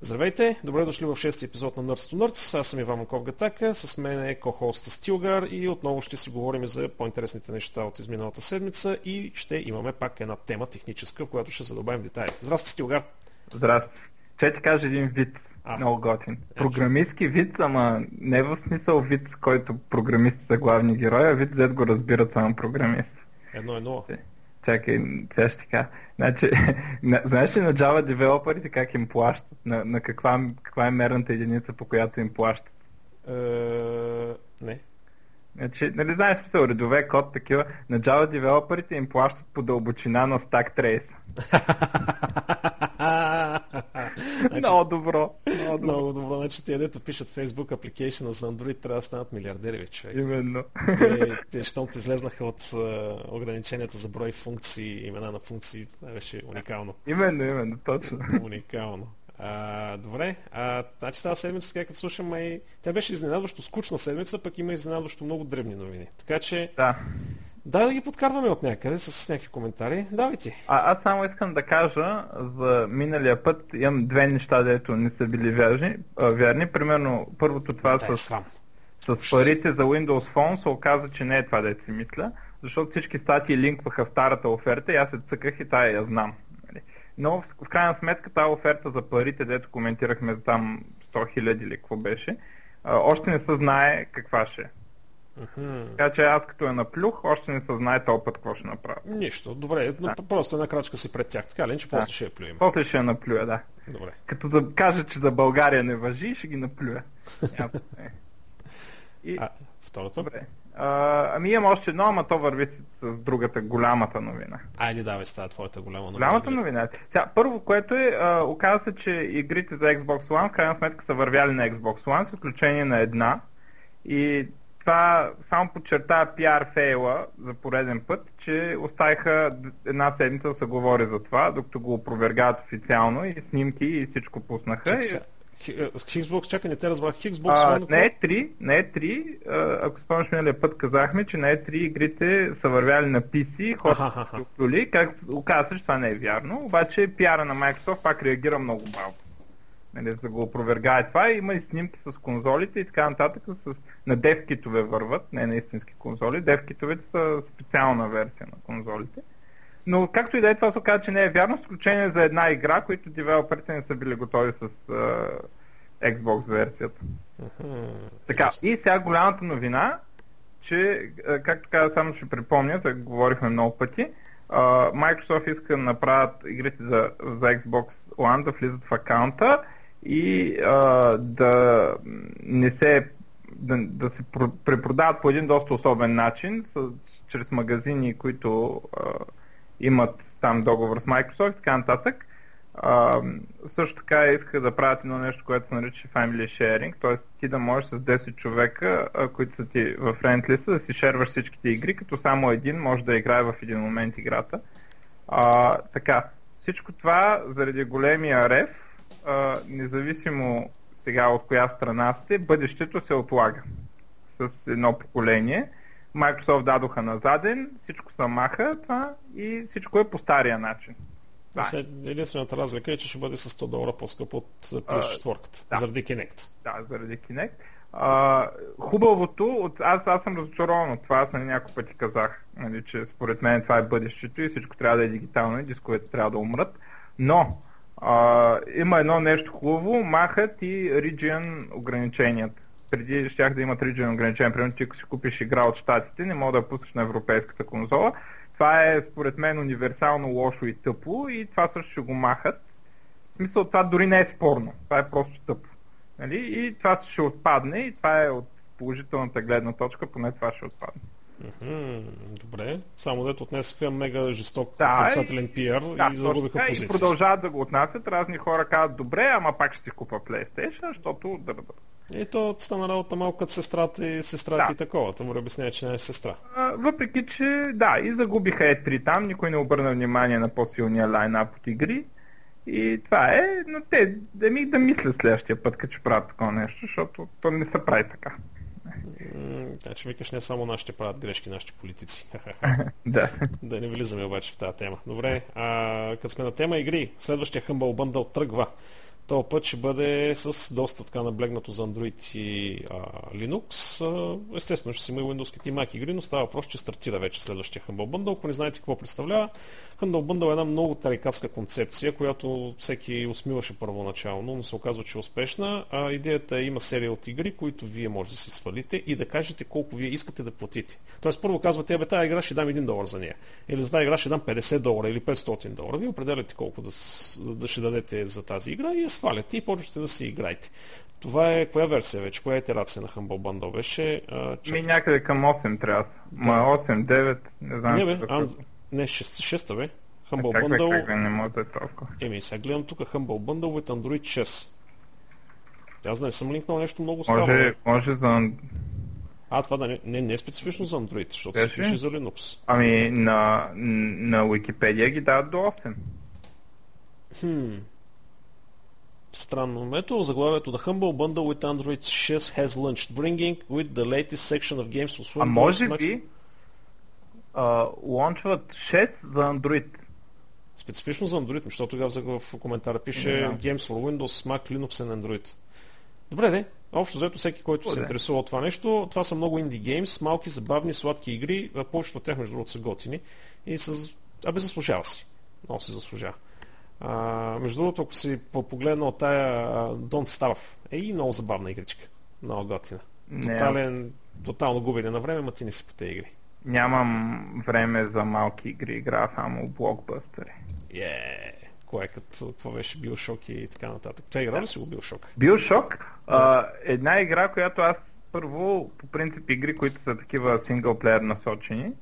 Здравейте, добре дошли в шести епизод на Nerds to Nerds. Аз съм Иван Маков Гатака, с мен е ко-хоста Стилгар и отново ще си говорим за по-интересните неща от изминалата седмица и ще имаме пак една тема техническа, в която ще задълбаем детайли. Здрасти, Стилгар! Здрасти! Ще ти кажа един вид, а, много готин. Програмистски вид, ама не в смисъл вид, с който програмисти са главни герои, а вид, зад го разбират само програмисти. Едно е нула. Чакай, сега ще кажа. Значи, на, знаеш ли на Java девелоперите как им плащат? На, на каква, каква е мерната единица, по която им плащат? Е, не. Значи, нали знаеш смисъл, редове код такива, на Java девелоперите им плащат по дълбочина на Stack Trace. Значи- много добро. Много добро. Много добро. Значи те, дето пишат Facebook application за Android, трябва да станат милиардери, бе, човек. Именно. Те, те щомто излезнаха от uh, ограниченията за брой функции, имена на функции, това беше уникално. Именно, именно, точно. Уникално. А, добре, а, значи тази седмица, така като слушам, и тя беше изненадващо скучна седмица, пък има изненадващо много древни новини. Така че, Да. Дай да ги подкарваме от някъде с някакви коментари. Давай ти. А, аз само искам да кажа за миналия път имам две неща, дето не са били вярни. А, вярни. Примерно, първото това Дай с, срам. с парите за Windows Phone се оказа, че не е това, дето си мисля, защото всички статии линкваха в старата оферта и аз се цъках и тая я знам. нали. Но в, в крайна сметка тази оферта за парите, дето коментирахме за там 100 хиляди или какво беше, още не се знае каква ще е. Мгм. Така че аз като я наплюх, още не се знае този път какво ще направя. Нищо, добре, но Да. просто една крачка си пред тях, така ли, че после ще я плюем. После ще я наплюя, да. Добре. Като за, кажа, че за България не въжи, ще ги наплюя. Проблем. И, А, второто? добре. А, ами имам още едно, ама то върви с, с другата голямата новина. Айде давай става твоята голяма новина. Голямата новина. Сега, първо, което е, а, оказа се, че игрите за Xbox One в крайна сметка са вървяли на Xbox One, с изключение на една. И това само подчертава пиар фейла за пореден път, че оставиха една седмица да се говори за това, докато го опровергават официално и снимки и всичко пуснаха. Чакай И- сега. Хи- е, Xbox, чакай, не те разбрах. Xbox А, One, на E3, на E3, а, ако спомняш миналия път казахме, че на E3 игрите са вървяли на PC, хората са как че това не е вярно, обаче пиара на Microsoft пак реагира много малко. Нали, за да го опровергае това, има и снимки с конзолите и така нататък, с, на девкитове върват, не на истински конзоли, девкитовете са специална версия на конзолите. Но както и да е, това се оказа, че не е вярно, изключение за една игра, които девелоперите не са били готови с а, Xbox версията. Така, и сега голямата новина, че, както каза, само ще припомня, тъй говорихме много пъти, Microsoft иска да направят игрите за, за Xbox One да влизат в акаунта и а, да не се да, да се про- препродават по един доста особен начин, с, чрез магазини, които а, имат там договор с Microsoft и така нататък. А, също така иска да правят едно нещо, което се нарича Family Sharing, т.е. ти да можеш с 10 човека, а, които са ти в list, да си шерваш всичките игри, като само един може да играе в един момент играта. А, така, всичко това заради големия рев, а, независимо сега от коя страна сте, бъдещето се отлага с едно поколение. Microsoft дадоха на заден, всичко се маха това и всичко е по стария начин. Да. Сега, Единствената разлика е, че ще бъде с 100 долара по-скъпо от PS4, да. заради Kinect. Да, заради Kinect. А, хубавото, от, аз, аз съм разочарован от това, аз на няколко пъти казах, нали, че според мен това е бъдещето и всичко трябва да е дигитално и дисковете трябва да умрат. Но а, има едно нещо хубаво, махат и region ограниченията. Преди щях да имат region ограничения, примерно ти ако си купиш игра от щатите, не мога да пуснеш на европейската конзола. Това е според мен универсално лошо и тъпо и това също ще го махат. В смисъл това дори не е спорно, това е просто тъпо. Нали? И това ще отпадне и това е от положителната гледна точка, поне това ще отпадне. Добре. Само дето отнесаха мега жесток Да, отрицателен пиар Да, и загубиха така, и позиция. продължават да го отнасят. Разни хора казват, добре, ама пак ще си купа PlayStation, защото. И то стана работа малко като сестрата и сестрата Да. и такова. Та му обяснява, че не е сестра. А, въпреки, че да, и загубиха E3 там, никой не обърна внимание на по-силния лайнап от игри. И това е, но те да ми да мислят следващия път, като правят такова нещо, защото то не се прави така. Значи викаш не само нашите правят грешки, нашите политици. Да. да не влизаме обаче в тази тема. Добре, а, като сме на тема игри, следващия Humble Bundle тръгва. То път ще бъде с доста така наблегнато за Android и а, Linux. Естествено ще си има и Windows и Mac игри, но става въпрос, че стартира вече следващия Humble Bundle. Ако не знаете какво представлява, Humble Bundle е една много тарикатска концепция, която всеки усмиваше първоначално, но се оказва, че е успешна. А, идеята е има серия от игри, които вие може да си свалите и да кажете колко вие искате да платите. Тоест първо казвате, абе тази игра ще дам 1 долар за нея. Или за тази игра ще дам 50 долара или 500 долара. Вие определяте колко да, да ще дадете за тази игра и я сваляте и почвате да си играете. Това е коя версия вече? Коя итерация на Humble Bundle беше? А, Ми някъде към 8 трябва. Да. Ма 8, 9, не знам. Не, бе, ам, не 6, 6 бе. Humble как Bundle. Бе, как не може да е толкова? Еми, сега гледам тук Humble Bundle with Android 6. Аз не съм линкнал нещо много старо. Може, може за... А, това да не, не, не е специфично за Android, защото се пише за Linux. Ами, на, на Wikipedia ги дават до 8. Хм. Странно. Ето заглавието The Humble Bundle with Android 6 has launched, bringing with the latest section of games for Windows. А може би uh, лончват 6 за Android. Специфично за Android, защото тогава в коментара пише yeah. Games for Windows, Mac, Linux and Android. Добре, де. Общо взето всеки, който се интересува от това нещо, това са много инди геймс, малки, забавни, сладки игри, повечето от тях между другото са готини и с... Абе заслужава си. Много се заслужава. А, между другото, ако си погледнал тая Don't Starve, е и много забавна игричка. Много готина. Тотален, тотално губене на време, ма ти не си по тези игри. Нямам време за малки игри, игра само блокбъстери. Yeah. Кое като, какво беше Биошок и така нататък. Тя игра ли си го Биошок? Биошок? А, една игра, която аз първо, по принцип игри, които са такива синглплеер насочени,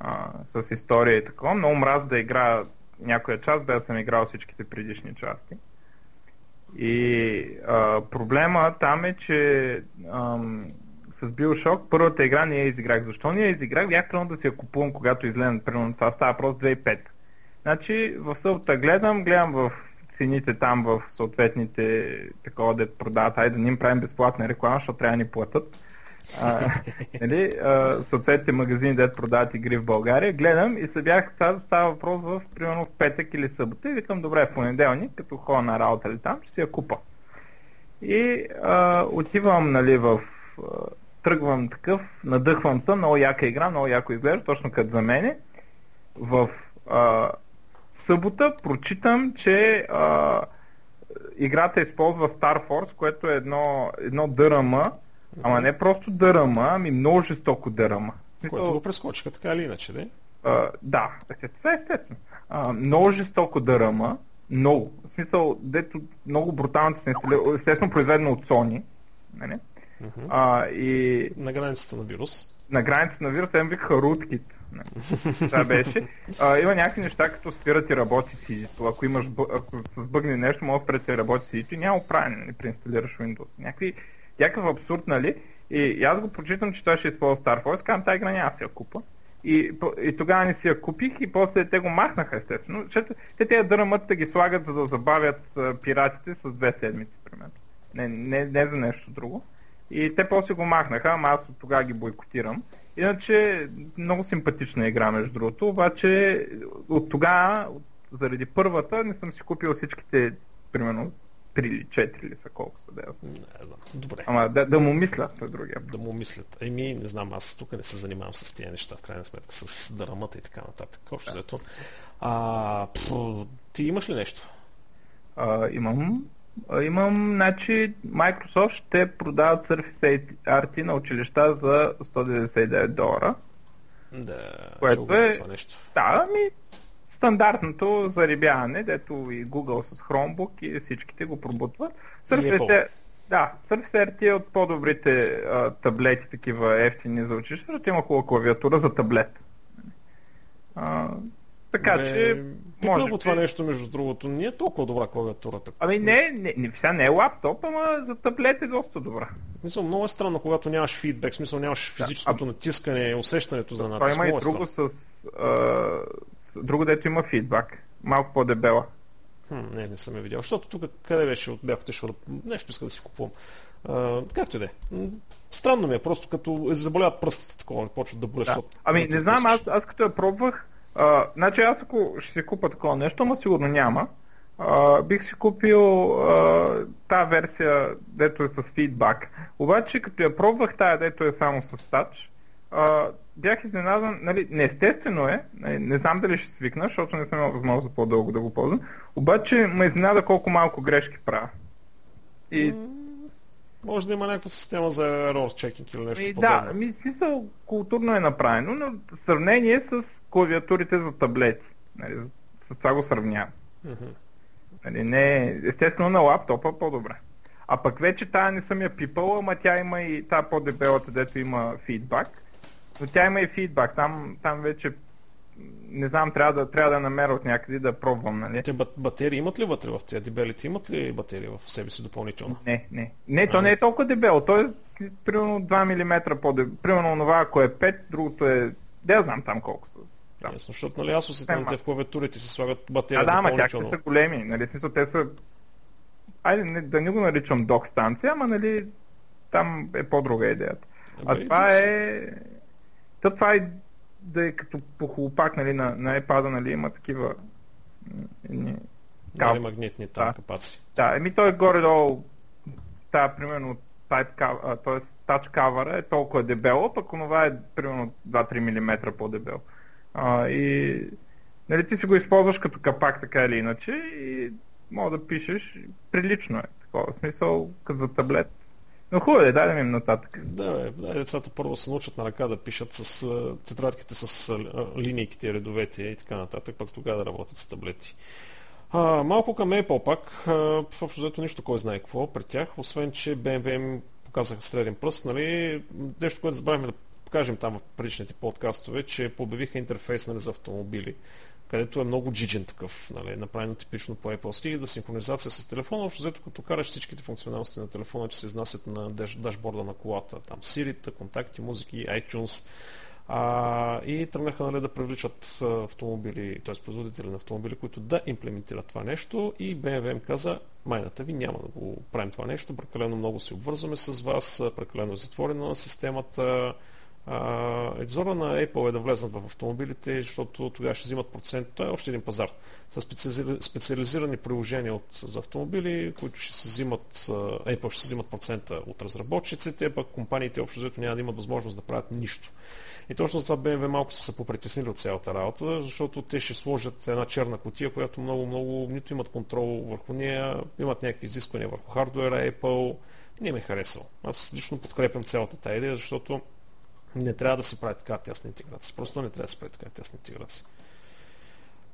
а, с история и такова, много мраз да игра някоя част, без да съм играл всичките предишни части. И а, проблема там е, че ам, с Bioshock първата игра не я изиграх. Защо не я изиграх? Бях тръгнал да си я купувам, когато изгледам, примерно това става просто 2005. Значи в събота гледам, гледам в цените там в съответните такова да продават, айде да не им правим безплатна реклама, защото трябва да ни платят а, нали, съответните магазини, дето продават игри в България, гледам и се бях, това става въпрос в примерно в петък или събота и викам, добре, в понеделник, като ходя на работа или там, ще си я купа. И а, отивам, нали, в... А, тръгвам такъв, надъхвам се, много яка игра, много яко изглежда, точно като за мене. В а, събота прочитам, че а, играта използва Star Force, което е едно, едно ДРМ, Ама не просто дърама, ами много жестоко дърама. Смисъл... Което го прескочиха така или иначе, да? А, да, това е естествено. А, много жестоко дърама, много. В смисъл, дето много брутално се инсталира, естествено произведено от Sony. Нали? Uh-huh. А, и... На границата на вирус. На границата на вирус, им викаха. Нали? Това беше. А, има някакви неща, като спират и работи си. Ако имаш, ако с бъгне нещо, може да спрете и работи си и няма правене, нали, преинсталираш Windows. Някакви някакъв абсурд, нали? И, и аз го прочитам, че това ще използва Star Force, казвам, тази игра няма си я купа. И, и тогава не си я купих и после те го махнаха естествено. Защото те тези дърмата ги слагат за да забавят пиратите с две седмици, примерно. Не, не, не за нещо друго. И те после го махнаха, ама аз от тогава ги бойкотирам. Иначе много симпатична игра, между другото, обаче от тогава, заради първата, не съм си купил всичките, примерно, 3 или 4 ли са, колко са да Не знам. Добре. Ама да, да му мислят, е другия. Да му мислят. Еми, не знам, аз тук не се занимавам с тези неща, в крайна сметка, с драмата и така нататък. Общо да. А, ти имаш ли нещо? А, имам. А, имам, значи, Microsoft ще продават Surface RT на училища за 199 долара. Да, което е... Това нещо. Да, ами, стандартното зарибяване, дето и Google с Chromebook и всичките го пробутват. Surface, да, Surface RT е от по-добрите а, таблети, такива ефтини за училище, защото има хубава клавиатура за таблет. А, така Не, че. Може би... това нещо, между другото, не е толкова добра клавиатурата. Ами не, не, не, сега не е лаптоп, ама за таблет е доста добра. Мисля, много е странно, когато нямаш фидбек, смисъл нямаш физическото да, а... натискане, усещането за натиск. Това има и друго с, а, друго дето има фидбак. Малко по-дебела. Хм, не, не съм я видял. Защото тук къде беше бях отишъл нещо иска да си купувам. А, както и да е. Странно ми е, просто като заболяват пръстите такова, почват да болят. Да. Ами не знам, аз, аз като я пробвах, а, значи аз ако ще си купа такова нещо, ама сигурно няма, а, бих си купил а, тази версия, дето е с фидбак. Обаче, като я пробвах тая, дето е само с тач, а, бях изненадан, нали, неестествено е, нали, не знам дали ще свикна, защото не съм имал възможност за по-дълго да го ползвам, обаче ме изненада колко малко грешки правя. И... Може да има някаква система за error checking или нещо и, подобно. Да, ми, смисъл културно е направено, но в сравнение с клавиатурите за таблети. Нали, с това го сравнявам. Mm-hmm. Нали, не, естествено на лаптопа по-добре. А пък вече тая не съм я пипала, ама тя има и тая по-дебелата, дето има фидбак. Но тя има и фидбак. Там, там вече не знам, трябва да, трябва да намеря от някъде да пробвам, нали? Те батерии имат ли вътре в тези дебелите? Имат ли батерии в себе си допълнително? Не, не. Не, то а, не е толкова дебело. То е примерно 2 мм по-дебело. Примерно това, ако е 5, другото е... Да, знам там колко са. Да. Ясно, защото нали аз усетям, те в клавиатурите си слагат батерия А, да, ама тях са големи, нали, смисъл, те са... Айде, не, да не го наричам док станция, ама нали, там е по-друга идеята. А, а това е... То, това е да е като похлопак, нали, на, на iPad, нали, има такива... Ни, нали, магнитни там да. капаци. Да, еми той е горе-долу, та, примерно, type т.е. touch cover е толкова дебело, пък онова е примерно 2-3 мм по-дебело. А, и нали, ти си го използваш като капак така или иначе и мога да пишеш, прилично е такова смисъл, като за таблет. Но хубаво е, дай да ми нататък. Да, бе, децата първо се научат на ръка да пишат с тетрадките с линейките, редовете и така нататък, пък тогава да работят с таблети. А, малко към Apple пак, в общо взето нищо кой знае какво при тях, освен че BMW им показаха среден пръст, нали, нещо, което забравихме да покажем там в предишните подкастове, че побавиха интерфейс нали, за автомобили, където е много джиджен такъв, нали, направено типично по Apple и да синхронизация с телефона, общо взето като караш всичките функционалности на телефона, че се изнасят на дашборда на колата, там Siri, контакти, музики, iTunes, а, и тръгнаха нали, да привличат автомобили, т.е. производители на автомобили, които да имплементират това нещо. И BMW им каза, майната ви няма да го правим това нещо, прекалено много се обвързваме с вас, прекалено е затворена на системата, Едзора на Apple е да влезнат в автомобилите, защото тогава ще взимат процент. Това е още един пазар. С специализирани приложения от, за автомобили, които ще се взимат, Apple ще се взимат процента от разработчиците, пък компаниите общо взето няма да имат възможност да правят нищо. И точно за това BMW малко са се попритеснили от цялата работа, защото те ще сложат една черна котия, която много, много нито имат контрол върху нея, имат някакви изисквания върху хардуера, Apple. Не ме е харесал. Аз лично подкрепям цялата тази идея, защото не трябва да се прави така тясна интеграция. Просто не трябва да се прави така тясна интеграция.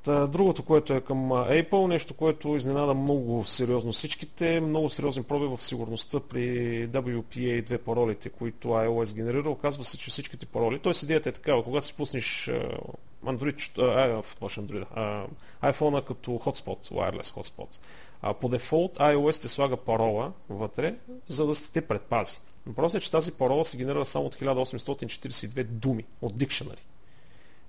Та, другото, което е към Apple, нещо, което изненада много сериозно всичките, много сериозен проби в сигурността при WPA2 паролите, които iOS генерира. Оказва се, че всичките пароли, т.е. идеята е такава, когато си пуснеш Android, а, Android, а, iPhone като hotspot, wireless hotspot, а, по дефолт iOS те слага парола вътре, за да те предпази. Въпросът е, че тази парола се генерира само от 1842 думи от Dictionary.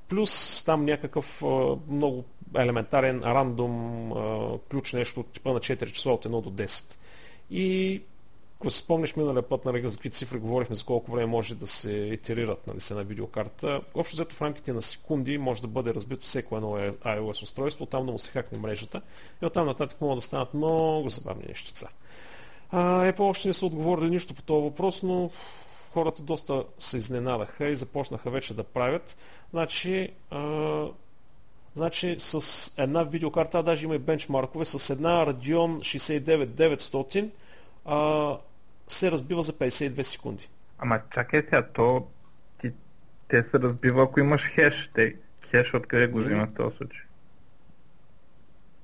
Плюс там някакъв а, много елементарен рандом а, ключ, нещо от типа на 4 числа от 1 до 10. И ако се спомниш миналия път, нали, за какви цифри говорихме, за колко време може да се итерират нали, с една видеокарта, общо взето в рамките на секунди може да бъде разбито всеко едно iOS устройство, там да му се хакне мрежата и оттам нататък могат да станат много забавни нещица. А, Apple още не са отговорили нищо по този въпрос, но хората доста се изненадаха и започнаха вече да правят. Значи, а, значи с една видеокарта, даже има и бенчмаркове, с една Radeon 69900 а, се разбива за 52 секунди. Ама чакай сега, то ти, те се разбива, ако имаш хеш. Те, хеш откъде го взимат в този случай?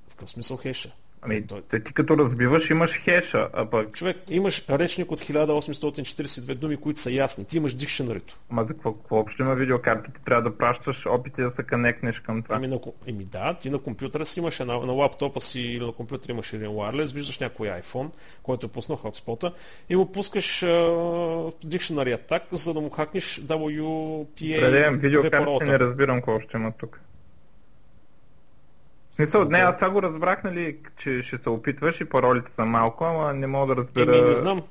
В какъв смисъл хеша? Ами, той... ти като разбиваш имаш хеша, а пък... Човек, имаш речник от 1842 думи, които са ясни. Ти имаш дикшенарито. Ама за какво, какво общо има видеокарта? Ти трябва да пращаш опити да се канекнеш към това. Ами, на, ами да, ти на компютъра си имаш, на, на лаптопа си или на компютъра имаш един wireless, виждаш някой iPhone, който е пуснал хотспота и му пускаш Dictionary Attack, за да му хакнеш WPA. Предем, видеокарта не разбирам какво ще има тук. В смисъл, okay. не, аз сега го разбрах, нали, че ще се опитваш и паролите са малко, ама не мога да разбера... Еми, не знам.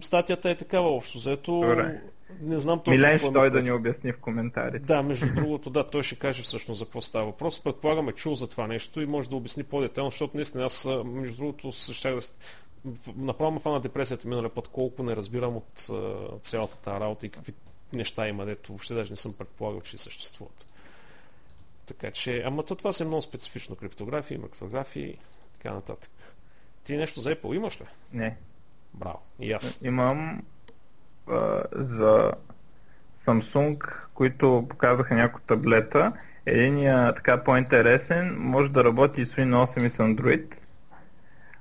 Статията е такава общо. Заето Не знам точно. Милен ще той да ни обясни в коментарите. Да, между другото, да, той ще каже всъщност за какво става въпрос. Предполагаме чул за това нещо и може да обясни по-детайлно, защото наистина аз, между другото, щях да направо ме фана депресията миналия път, колко не разбирам от цялата тази работа и какви неща има, дето въобще даже не съм предполагал, че съществуват. Така че, ама то това си е много специфично. Криптографии, мактографии и така нататък. Ти нещо за Apple имаш ли? Не. Браво. И аз. Имам а, за Samsung, които показаха някои таблета. Единия така по-интересен може да работи и с Win 8 и с Android.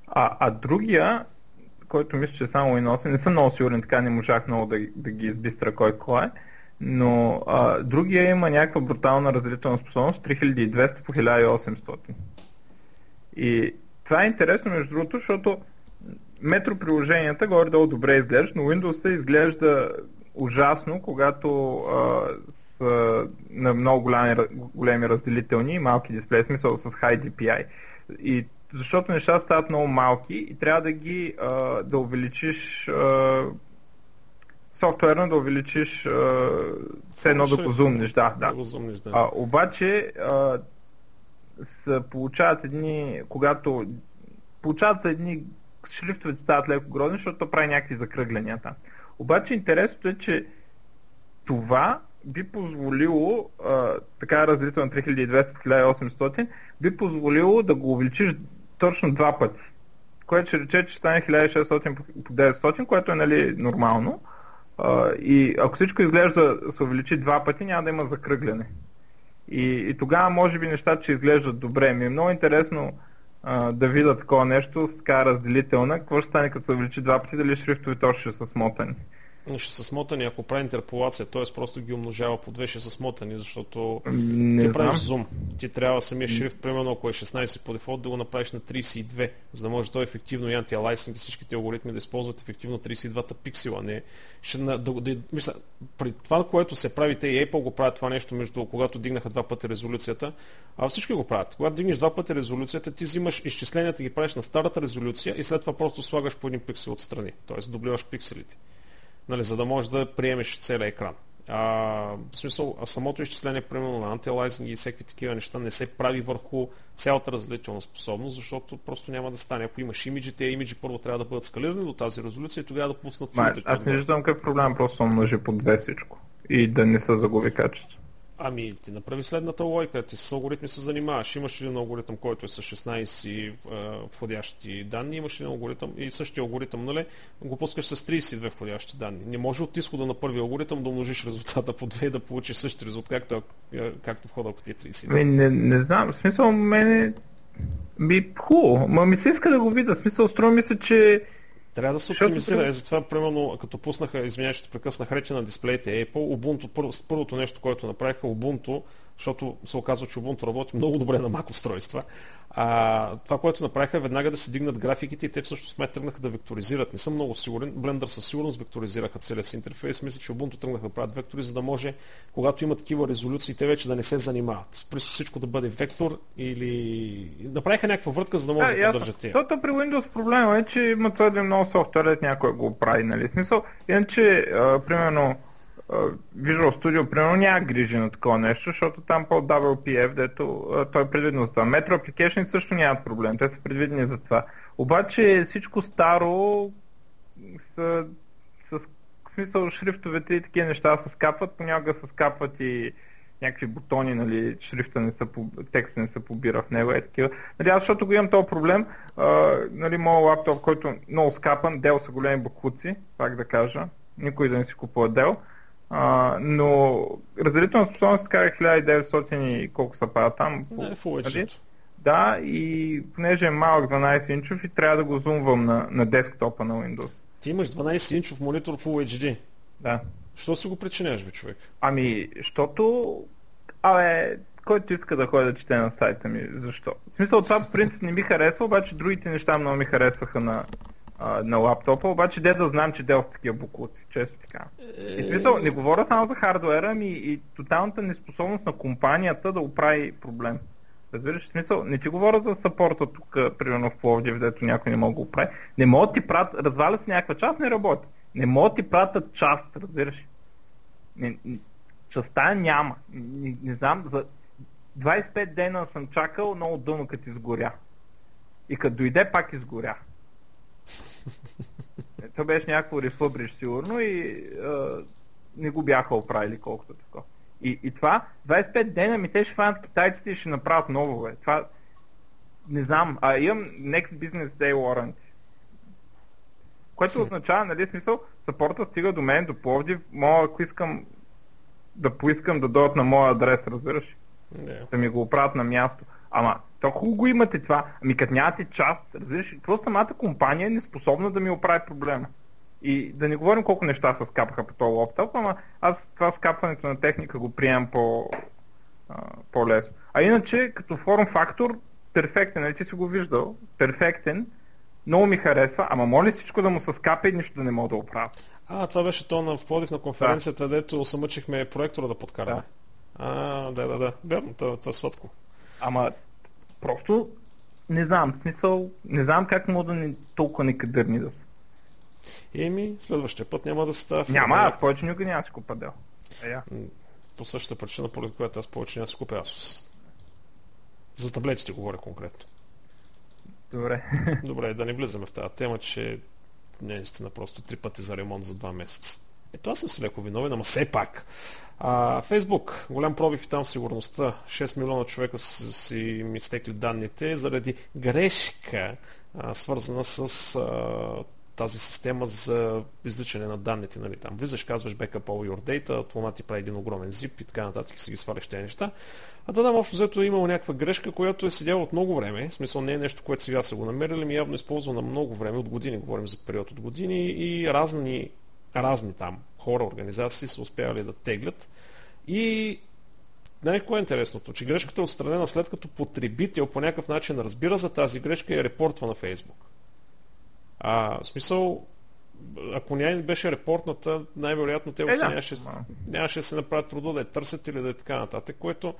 А, а другия, който мисля, че е само Win 8, не съм много сигурен, така не можах много да, да ги избистра кой кой е, но а, другия има някаква брутална разделителна способност 3200 по 1800. И това е интересно между другото, защото метро приложенията горе-долу добре изглеждат, но Windows изглежда ужасно, когато а, са на много големи, големи разделителни и малки дисплеи, смисъл с high DPI. И защото нещата стават много малки и трябва да ги а, да увеличиш а, софтуерно да увеличиш а, все едно да го зумнеш. Да, да. да, зумнеш, да. А, обаче а, се получават едни, когато получават се едни шрифтовете стават леко грозни, защото то прави някакви закръгляния там. Обаче интересното е, че това би позволило, а, така разделител на 3200-1800, би позволило да го увеличиш точно два пъти. Което ще рече, че стане 1600 по 900, което е нали, нормално. А, и ако всичко изглежда да се увеличи два пъти, няма да има закръгляне. И, и тогава може би нещата ще изглеждат добре. Ми е много интересно а, да видя такова нещо с така разделителна. Какво ще стане като се увеличи два пъти, дали шрифтовете още ще са смотани ще са смотани, ако прави интерполация, т.е. просто ги умножава по две, ще са смотани, защото не ти знам. правиш зум. Ти трябва самия шрифт, примерно ако е 16 по дефолт, да го направиш на 32, за да може той ефективно и антиалайсинг и всичките алгоритми да използват ефективно 32-та пиксела. Не, ще, да, да, да, мисля, при това, което се прави, те и Apple го правят това нещо, между когато дигнаха два пъти резолюцията, а всички го правят. Когато дигнеш два пъти резолюцията, ти взимаш изчисленията, ги правиш на старата резолюция и след това просто слагаш по един пиксел отстрани. Т.е. дублираш пикселите нали, за да можеш да приемеш целият екран. А, в смисъл, самото изчисление, примерно на антилайзинг и всеки такива неща не се прави върху цялата разделителна способност, защото просто няма да стане. Ако имаш имиджи, тези имиджи първо трябва да бъдат скалирани до тази резолюция и тогава да пуснат Ма, Аз не виждам какъв проблем, просто мъже по две всичко и да не се загуби качество. Ами, ти направи следната лойка. Ти с алгоритми се занимаваш. Имаш ли алгоритъм, който е с 16 е, входящи данни, имаш ли алгоритъм и същия алгоритъм, нали, го пускаш с 32 входящи данни. Не може от изхода на първи алгоритъм да умножиш резултата по 2 и да получиш същия резултат, както, е, както входа, ако ти е 32. Ами, не, не знам, в смисъл, мене би хубаво, ма ми се иска да го видя. В смисъл, струва ми се, че трябва да се оптимизира. Е, затова, примерно, като пуснаха, извинявай, ще прекъснах речи на дисплеите Apple, Ubuntu, пър, първото нещо, което направиха, Ubuntu, защото се оказва, че Ubuntu работи много добре на Mac устройства. А, това, което направиха, е веднага да се дигнат графиките и те всъщност ме тръгнаха да векторизират. Не съм много сигурен. Blender със сигурност векторизираха целият си интерфейс. Мисля, че Ubuntu тръгнаха да правят вектори, за да може, когато има такива резолюции, те вече да не се занимават. Просто всичко да бъде вектор или направиха някаква въртка, за да може да, да поддържат тия. Защото при Windows проблема е, че има твърде много софтуер, някой го прави, нали? Смисъл, иначе, а, примерно, Visual Studio, примерно, няма грижи на такова нещо, защото там по WPF, дето той е предвидено за това. Metro Application също нямат проблем, те са предвидени за това. Обаче всичко старо са с смисъл шрифтовете и такива неща се скапват, понякога се скапват и някакви бутони, нали, шрифта не са, текста не се побира в него и такива. Нали, аз защото го имам този проблем, а, нали, моят лаптоп, който е много скапан, дел са големи бакуци, пак да кажа, никой да не си купува дел. А, но разделителна способност се кара 1900 и колко са пада там. Не, по, нали? Да, и понеже е малък 12 инчов и трябва да го зумвам на, на десктопа на Windows. Ти имаш 12 инчов монитор Full HD. Да. Що си го причиняваш, бе, човек? Ами, защото... Абе, който иска да ходи да чете на сайта ми, защо? В смисъл, това по принцип не ми харесва, обаче другите неща много ми харесваха на, на лаптопа, обаче де да знам, че дел с такива буклуци, често така. И смисъл, не говоря само за хардуера, ами и тоталната неспособност на компанията да оправи проблем. Разбираш, смисъл, не ти говоря за сапорта тук, примерно в Пловдив, дето някой не мога да го прави. Не могат ти прат, разваля се някаква част, не работи. Не могат ти пратят част, разбираш. Не, частта няма. Не, не знам, за 25 дена съм чакал много дълно като изгоря. И като дойде пак изгоря. Това беше някакво рефъбриш сигурно и а, не го бяха оправили колкото така. И, и това, 25 дена ми те ще фанат китайците и ще направят ново, бе. Това, не знам, а имам Next Business Day Warranty. Което означава, нали, смисъл, сапорта стига до мен, до Пловдив, мога, ако искам да поискам да дойдат на моя адрес, разбираш? Yeah. Да ми го оправят на място. Ама, то хубаво го имате това. Ами като нямате част, разбираш, просто самата компания е неспособна да ми оправи проблема. И да не говорим колко неща се скапаха по този лаптоп, ама аз това скапването на техника го приемам по, а, по-лесно. А иначе, като форм фактор, перфектен, нали ти си го виждал, перфектен, много ми харесва, ама моля всичко да му се скапе и нищо да не мога да оправя. А, това беше то на входив на конференцията, да. дето се мъчихме проектора да подкараме. Да. А, да, да, да. Верно, това, това е сладко. Ама просто не знам, смисъл, не знам как мога да не толкова некадърни да са. Еми, следващия път няма да става. Няма, аз повече никога няма си купа дел. Е, По същата причина, поради която аз повече няма си купя Asus. За таблетите говоря конкретно. Добре. Добре, да не влизаме в тази тема, че не наистина просто три пъти за ремонт за два месеца. Ето аз съм си леко виновен, ама все пак. А, Фейсбук, голям пробив и там сигурността. 6 милиона човека са си ми стекли данните заради грешка, а, свързана с а, тази система за изличане на данните. Нали, там влизаш, казваш backup all your data, това ти прави един огромен zip и така нататък си ги сваляш тези неща. А да, да, общо взето е имало някаква грешка, която е седяла от много време. В смисъл не е нещо, което сега са го намерили, ми явно използва на много време, от години, говорим за период от години и разни, разни там хора, организации са успявали да теглят. И най кое е интересното? Че грешката е отстранена след като потребител по някакъв начин разбира за тази грешка и я репортва на Фейсбук. А, в смисъл, ако не беше репортната, най-вероятно те още е, да. нямаше, нямаше да се направят труда да я търсят или да е така нататък, което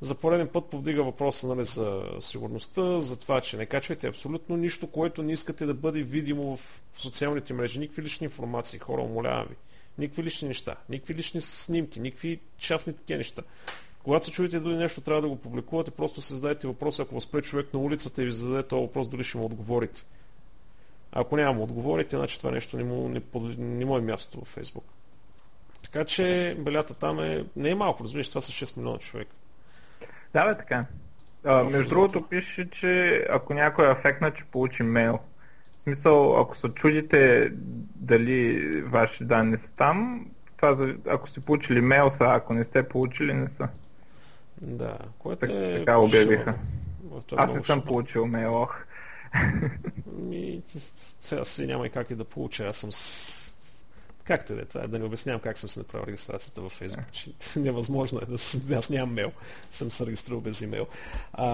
за пореден път повдига въпроса нали, за сигурността, за това, че не качвайте абсолютно нищо, което не искате да бъде видимо в социалните мрежи, никакви лични информации, хора, умолявам ви. Никакви лични неща, никакви лични снимки, никакви частни такива неща. Когато се чуете дори нещо, трябва да го публикувате, просто се задайте въпроса, ако възпре човек на улицата и ви зададе този въпрос, дали ще му отговорите. Ако няма му отговорите, значи това нещо не му, не, не му е място във Фейсбук. Така че белята там е, не е малко, разбираш, това са 6 милиона човека. Да, бе, така. А, между другото пише, че ако някой е афектна, че получи мейл. В смисъл, ако се чудите дали ваши данни са там, това ако сте получили мейл са, ако не сте получили, не са. Да, което так, е... Така обявиха. Е Аз не съм получил мейл. Ми, сега си няма и как и да получа. Аз съм с... Както и да е, това е да не обяснявам как съм се направил регистрацията във Facebook. Че невъзможно е да с... Аз нямам мейл. Съм се регистрирал без имейл. А,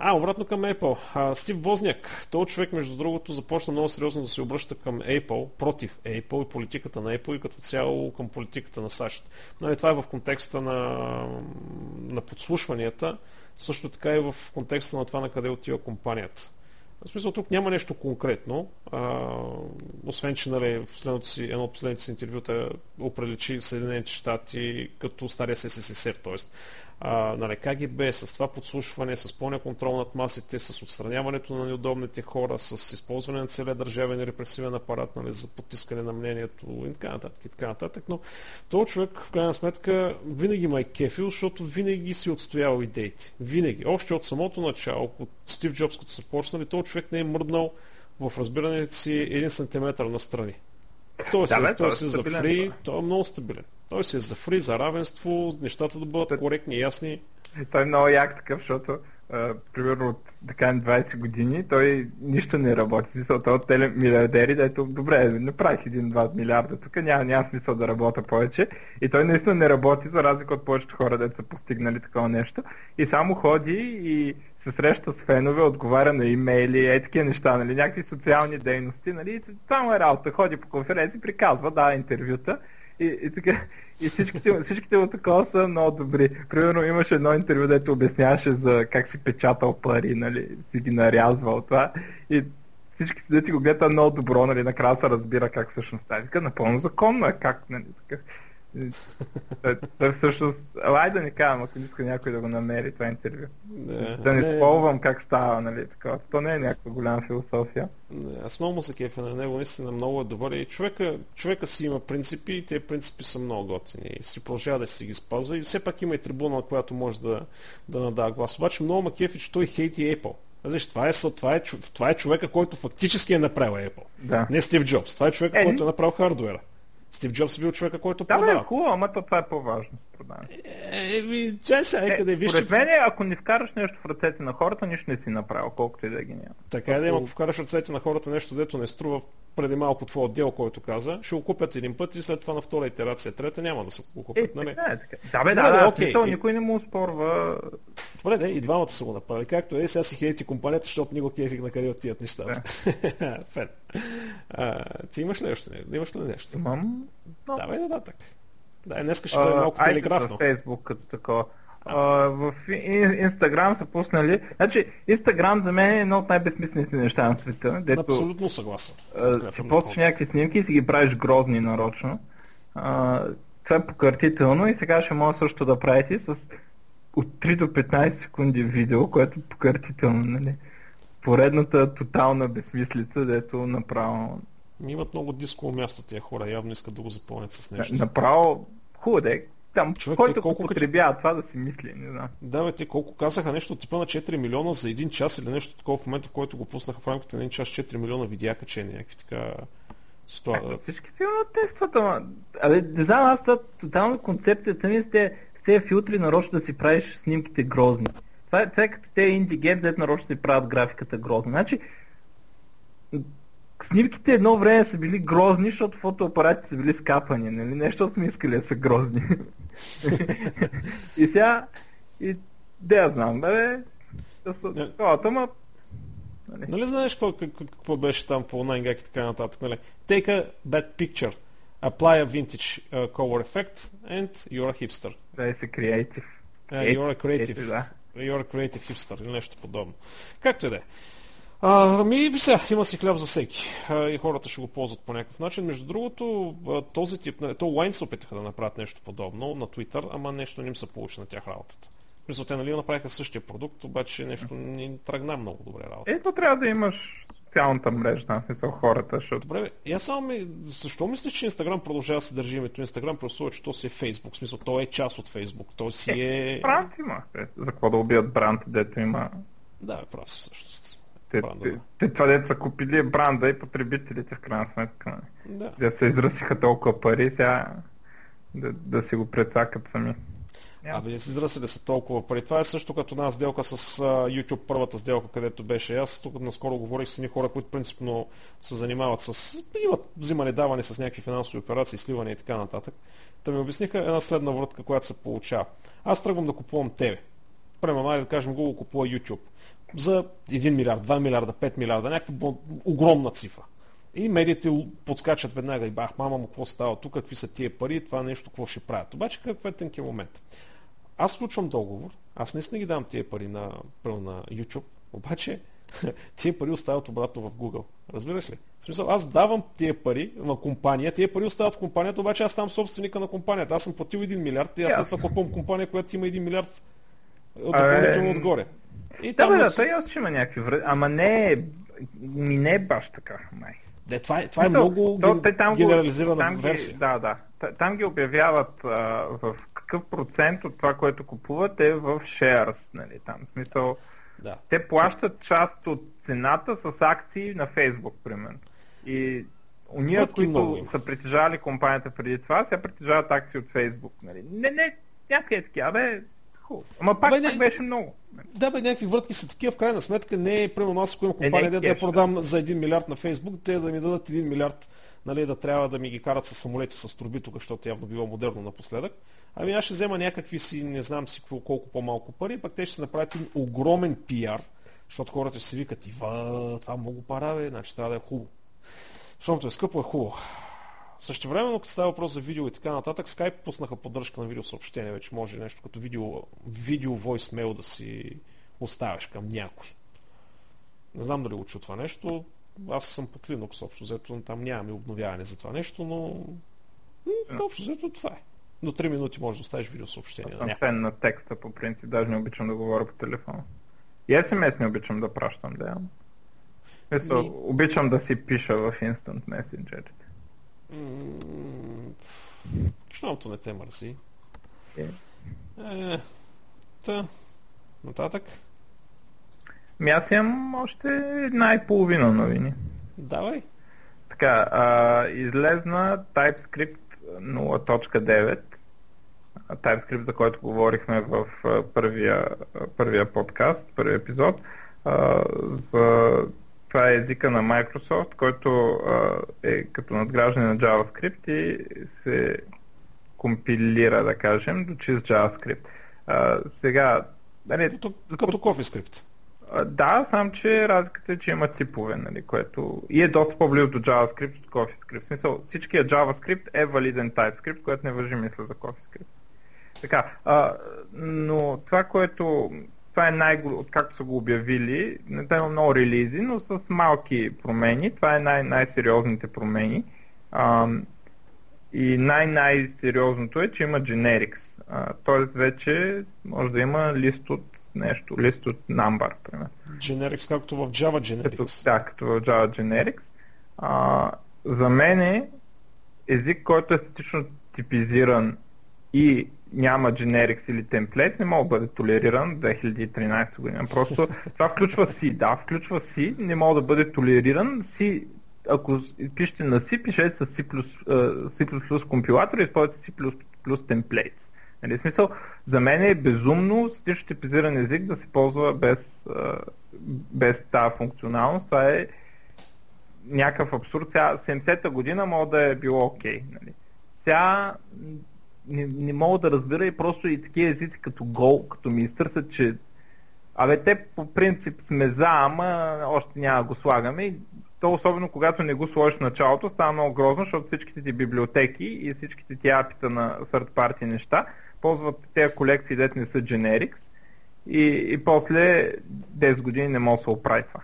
а обратно към Apple. А, Стив Возняк, този човек, между другото, започна много сериозно да се обръща към Apple, против Apple и политиката на Apple и като цяло към политиката на САЩ. Нали, това е в контекста на, на подслушванията, също така и в контекста на това на къде отива компанията. В смисъл, тук няма нещо конкретно, а, освен, че нали, в си, едно от последните си интервюта оприличи Съединените щати като стария СССР, т.е а, нали, КГБ, с това подслушване, с пълния контрол над масите, с отстраняването на неудобните хора, с използване на целия държавен репресивен апарат нали, за потискане на мнението и така нататък. И така нататък. Но този човек, в крайна сметка, винаги ма е кефил, защото винаги си отстоял идеите. Винаги. Още от самото начало, от Стив Джобс, като са почнали, този човек не е мърднал в разбирането си един сантиметър настрани. Той, да, си, бе, той, той си е за фри, той е много стабилен. Той си е за фри, за равенство, нещата да бъдат коректни, ясни. Той е много як такъв, защото Uh, примерно от така 20 години, той нищо не работи. Смисъл, той от телемилиардери, дето добре, направих 1-2 милиарда тук, няма, няма смисъл да работя повече. И той наистина не работи, за разлика от повечето хора, дето са постигнали такова нещо. И само ходи и се среща с фенове, отговаря на имейли, е такива неща, нали, някакви социални дейности, нали, му е работа, ходи по конференции, приказва, дава интервюта и, и, така, и всичките, всичките му такова са много добри. Примерно имаше едно интервю, дето обясняваше за как си печатал пари, нали, си ги нарязвал това. И всички си ти го гледат много добро, нали, накрая се разбира как всъщност става. Така напълно законно е, как, нали, така. Той, всъщност, елай да ни казвам, ако иска някой да го намери това интервю. Не, Да не не, спълвам как става, нали, такова. То не е някаква голяма философия. не, аз много му се кефя на него, наистина много е добър и човека, човека си има принципи и тези принципи са много готини и си продължава да си ги спазва и все пак има и трибуна, на която може да, да надава глас. Обаче много ме кефи, че той хейти Apple. Виж, това е, това, е, това е човека, който фактически е направил Apple. Да. Не Стив Джобс. Това е човека, Е, който е направил хардуера. Стив Джобс е бил човека, който Да, продава. хубаво, ама то това е по-важно. Според мен. Еми, чай сега, е, къде виж, според че... мен, ако не вкараш нещо в ръцете на хората, нищо не си направил, колкото и да ги няма. Така е да има, ако вкараш ръцете на хората нещо, дето не струва преди малко твой отдел, който каза, ще го купят един път и след това на втора итерация, трета няма да се го Е, купят, нали? така е, така. Да, бе, Добре, да, да, окей. смисъл, И- никой не му спорва. Добре, да, и двамата са го направили. Както е, сега си хейти компанията, защото ни го кефих на къде отиват нещата. Фен. А, ти имаш нещо? Не, имаш ли нещо? Имам. Но... Давай нататък. Да, днеска ще бъде малко телеграфно. в Фейсбук като такова. А, в Ин- Инстаграм са пуснали. Значи, Инстаграм за мен е едно от най-безсмислените неща на света. Дето Абсолютно съгласен. Подкрепям си постваш някакви снимки и си ги правиш грозни нарочно. А, това е покъртително и сега ще мога също да правите с от 3 до 15 секунди видео, което е покъртително, нали? Поредната тотална безсмислица, дето направо Ми имат много дисково място тия хора, явно искат да го запълнят с нещо. Направо хубаво да е. Там, Човек, който колко потребява това да си мисли, не знам. Да, бе, те колко казаха нещо от типа на 4 милиона за един час или нещо такова в момента, в който го пуснаха в рамките на един час 4 милиона видеа качени, някакви така ситуации. Всички сигурно тестват, ама... Абе, не знам, аз това тотално концепцията ми е с тези, с тези филтри нарочно да си правиш снимките грозни. Това е, това е като те инди гейм, зет нарочно си правят графиката грозна. Значи, снимките едно време са били грозни, защото фотоапаратите са били скапани, нали? Не, защото сме искали да са грозни. и сега, и да я знам, бе, да са Не. хората, ма... Нали? Нали знаеш какво, как- какво беше там по 9gag и така нататък, нали? Take a bad picture, apply a vintage uh, color effect and you're a hipster. Да е се креатив. Uh, you're a creative. Ето, да. You're a creative hipster или нещо подобно. Както и да е. А, Ами, сега, има си хляб за всеки. А, и хората ще го ползват по някакъв начин. Между другото, този тип, то Wine се опитаха да направят нещо подобно на Twitter, ама нещо не им се получи на тях работата. Мисля, те нали направиха същия продукт, обаче нещо не тръгна много добре работа. Ето трябва да имаш цялата мрежа, в смисъл хората, защото Добре, аз само ми... Защо мислиш, че Инстаграм продължава да се държи името Инстаграм, просто че то си е Фейсбук? В смисъл, то е част от Фейсбук. То си е... бранд има. Е, За какво да убият бранд, дето има... Да, прав си всъщност. Те, те, те, това дето са купили е бранда и потребителите в крайна сметка. Да. Да се изръсиха толкова пари, сега да, да си го прецакат сами. Абе, не си израсили са толкова пари. Това е също като една сделка с YouTube, първата сделка, където беше. Аз тук наскоро говорих с едни хора, които принципно се занимават с... имат взимане даване с някакви финансови операции, сливане и така нататък. Та ми обясниха една следна вратка, която се получава. Аз тръгвам да купувам тебе. Примерно, да кажем, Google купува YouTube. За 1 милиард, 2 милиарда, 5 милиарда, някаква огромна цифра. И медиите подскачат веднага и бах, мама му, какво става тук, какви са тия пари, това нещо, какво ще правят. Обаче какъв е тънкият момент? Аз включвам договор, аз наистина ги давам тия пари на, на YouTube, обаче тия пари остават обратно в Google. Разбираш ли? В смисъл, аз давам тия пари на компания, тия пари остават в компанията, обаче аз ставам собственика на компанията. Аз съм платил 1 милиард и аз след това купувам компания, която има 1 милиард допълнително отгоре. И Да, бе, да, да, той още има някакви връзки, ама не. Ми не е баш така, май. Де, това е, това е много то те там генерализирана там ги- версия. Да, да. Т- Там ги обявяват а, в какъв процент от това, което купуват е в shares, нали, там. В смисъл, Да. те плащат част от цената с акции на Фейсбук, примерно. И уния, много които са притежавали компанията преди това, сега притежават акции от Фейсбук. Нали. Не, не, някъде такива, бе, хубаво. Ама пак, Абе, не- пак беше много. Да, бе, някакви въртки са такива, в крайна сметка не е, примерно аз, ако имам Е, компания, е да, я продам за 1 милиард на Фейсбук, те да ми дадат 1 милиард, нали, да трябва да ми ги карат с самолети с труби тук, защото явно било модерно напоследък. Ами аз ще взема някакви си, не знам си какво, колко по-малко пари, пък те ще направят един огромен пиар, защото хората ще си викат, Ива, това много пара, бе, значи трябва да е хубаво. Защото е скъпо, е хубаво. Също време, като става въпрос за видео и така нататък, Skype пуснаха поддръжка на видеосъобщение, вече може нещо като видео, видео voicemail да си оставяш към някой. Не знам дали учу това нещо. Аз съм под Linux общо, взето там нямаме обновяване за това нещо, но м, общо взето това е. до 3 минути можеш да оставиш видеосъобщение. Аз съм фен на текста по принцип, даже не обичам да говоря по телефона. И SMS не обичам да пращам, да. Мисля, Ми... обичам да си пиша в Instant Messenger. Чудовото не те мързи. Okay. Е, та, нататък. Ми аз имам още една и половина новини. Давай. Така, а, излезна TypeScript 0.9 TypeScript, за който говорихме в първия, първия подкаст, първия епизод. За... Това е езика на Microsoft, който е като надграждане на JavaScript и се компилира, да кажем, до чист JavaScript. Сега... Нали, като, като CoffeeScript. Да, само че разликата е, че има типове, нали, което и е доста по-близо до JavaScript от CoffeeScript. В смисъл, всичкият JavaScript е валиден TypeScript, което не въжи мисля за CoffeeScript. Така, а, но това, което това е най откакто са го обявили, не има много релизи, но с малки промени. Това е най- най-сериозните промени. А, и най-най-сериозното е, че има generics. Тоест вече може да има лист от нещо, лист от number, примерно. Generics, както в Java Generics. Като, да, като в Java Generics. А, за мен е език, който е статично типизиран и няма generics или templates, не мога да бъде толериран 2013 година. Просто това включва C, да, включва C, не мога да бъде толериран. C, ако пишете на C, пишете с C++, C++ компилатор и използвате C++ templates. Нали, смисъл, за мен е безумно статично типизиран език да се ползва без, без тази функционалност. Това е някакъв абсурд. Сега 70-та година мога да е било окей. Okay, нали. Сега не, не мога да разбера и просто и такива езици като Go, като ми изтърсят, че Абе, те по принцип сме за, ама още няма го слагаме. И то особено когато не го сложиш в началото, става много грозно, защото всичките ти библиотеки и всичките ти апита на third party неща ползват тези колекции, дете не са generics и, и после 10 години не може да се оправи това.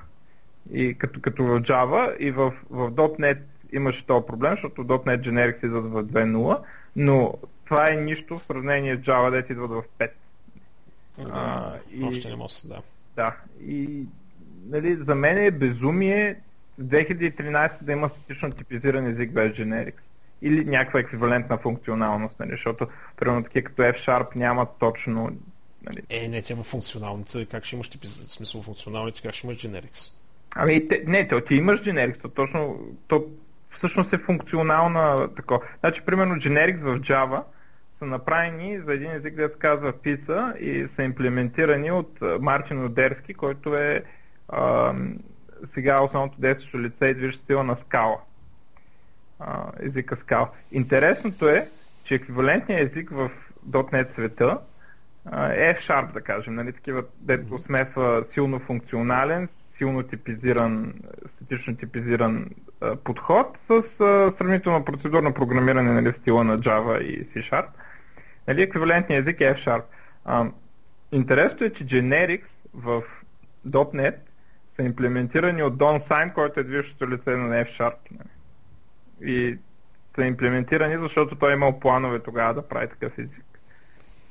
И като, като в Java и в, в .NET имаше този проблем, защото .NET Generics идват в 2.0, но това е нищо в сравнение с Java, дете идват в 5. Да, а, и, още не може, да. Да, и нали, за мен е безумие в 2013 да има статично типизиран език без Generics или някаква еквивалентна функционалност, нали, защото примерно такива като F-Sharp нямат точно... Нали... Е, не, тя функционалните, как ще имаш типи, смисъл функционалните, как ще имаш generics? Ами, те, не, те, ти имаш generics, то точно, то всъщност е функционална такова. Значи, примерно, generics в Java са направени за един език, да се казва PISA и са имплементирани от Мартин Одерски, който е а, сега основното действащо лице и движеща сила на скала а, езика Scala. Интересното е, че еквивалентният език в .NET света е F-Sharp, да кажем, нали, такива, дето смесва силно функционален, силно типизиран, статично типизиран а, подход с а, сравнително процедурно програмиране нали, в стила на Java и C-Sharp. Нали, еквивалентният език е F-Sharp. А, интересното е, че Generics в .NET са имплементирани от Don Syme, който е движещото лице на F-Sharp. Нали и са имплементирани, защото той е имал планове тогава да прави такъв език.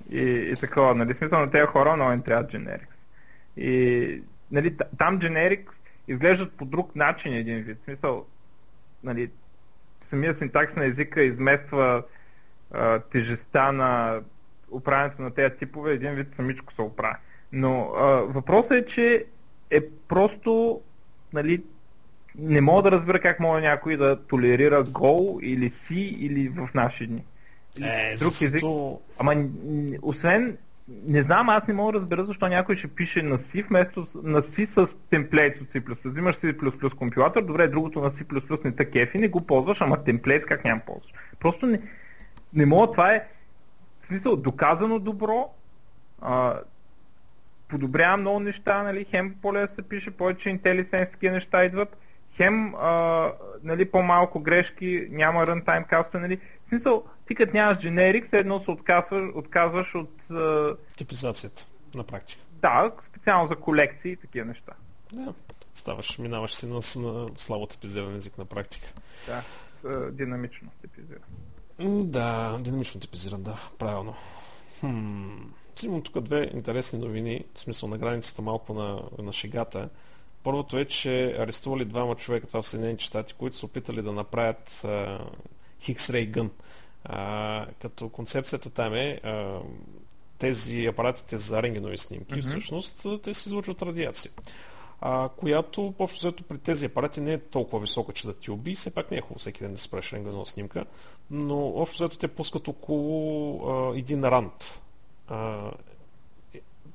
И, и такова, нали, смисъл на тези хора много им трябва generics. И нали, там generics изглеждат по друг начин един вид. В смисъл, нали, самия синтакс на езика измества а, тежестта на управянето на тези типове, един вид самичко се оправя. Но а, въпросът е, че е просто нали, не мога да разбера как може някой да толерира Go или C или в наши дни. Е, друг език. То... Ама освен не знам, аз не мога да разбера защо някой ще пише на C вместо на C с темплейт от C++. Взимаш C++ компилатор, добре, другото на C++ не те кефи, не го ползваш, ама темплейт как няма ползваш. Просто не, не мога, това е в смисъл доказано добро, а, подобрява много неща, нали, хем по-лесно се пише, повече IntelliSense такива неща идват хем а, нали, по-малко грешки, няма runtime каста, нали. В смисъл, ти като нямаш generic, едно се отказваш, отказваш от... А... Типизацията, на практика. Да, специално за колекции и такива неща. Да, ставаш, минаваш си на, на слабо типизиран език на практика. Да, динамично типизиран. Да, динамично типизиран, да, правилно. Хм. Имам тук две интересни новини, в смисъл на границата малко на, на шегата. Първото е, че арестували двама човека това в Съединените щати, които са опитали да направят X-Ray Gun. А, като концепцията там е а, тези апаратите за рентгенови снимки, mm-hmm. всъщност те се излъчват радиация а, която общо взето при тези апарати не е толкова висока, че да ти уби. Все пак не е хубаво всеки ден да се правиш рентгенова снимка, но общо взето те пускат около а, един рант, а,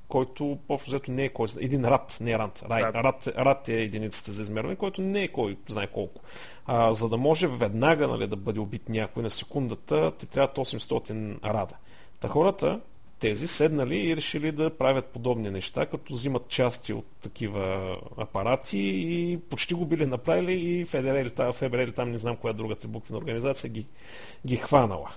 който общо взето не е кой Един рад, не рант. Рай, да. рад, рад е единицата за измерване, който не е кой знае колко. А, за да може веднага нали, да бъде убит някой на секундата, ти трябва 800 рада. Та хората, тези седнали и решили да правят подобни неща, като взимат части от такива апарати и почти го били направили и Федерели, Фебрели там не знам коя другата буквена организация ги, ги хванала.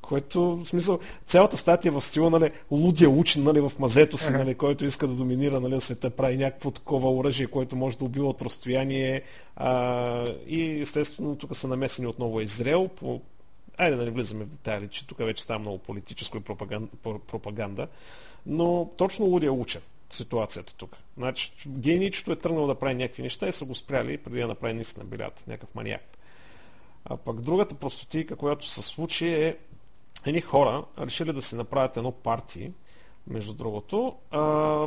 Което, в смисъл, цялата статия в стила, нали, лудия учен, нали, в мазето си, нали, който иска да доминира, нали, света, прави някакво такова оръжие, което може да убива от разстояние. А, и, естествено, тук са намесени отново Израел по Айде да не влизаме в детайли, че тук вече става много политическо и пропаганда, но точно лудия учен ситуацията тук. Значи, геничето е тръгнал да прави някакви неща и са го спряли преди да направи наистина билята, някакъв маниак. А пък другата простотика, която се случи е едни хора решили да си направят едно парти, между другото, а,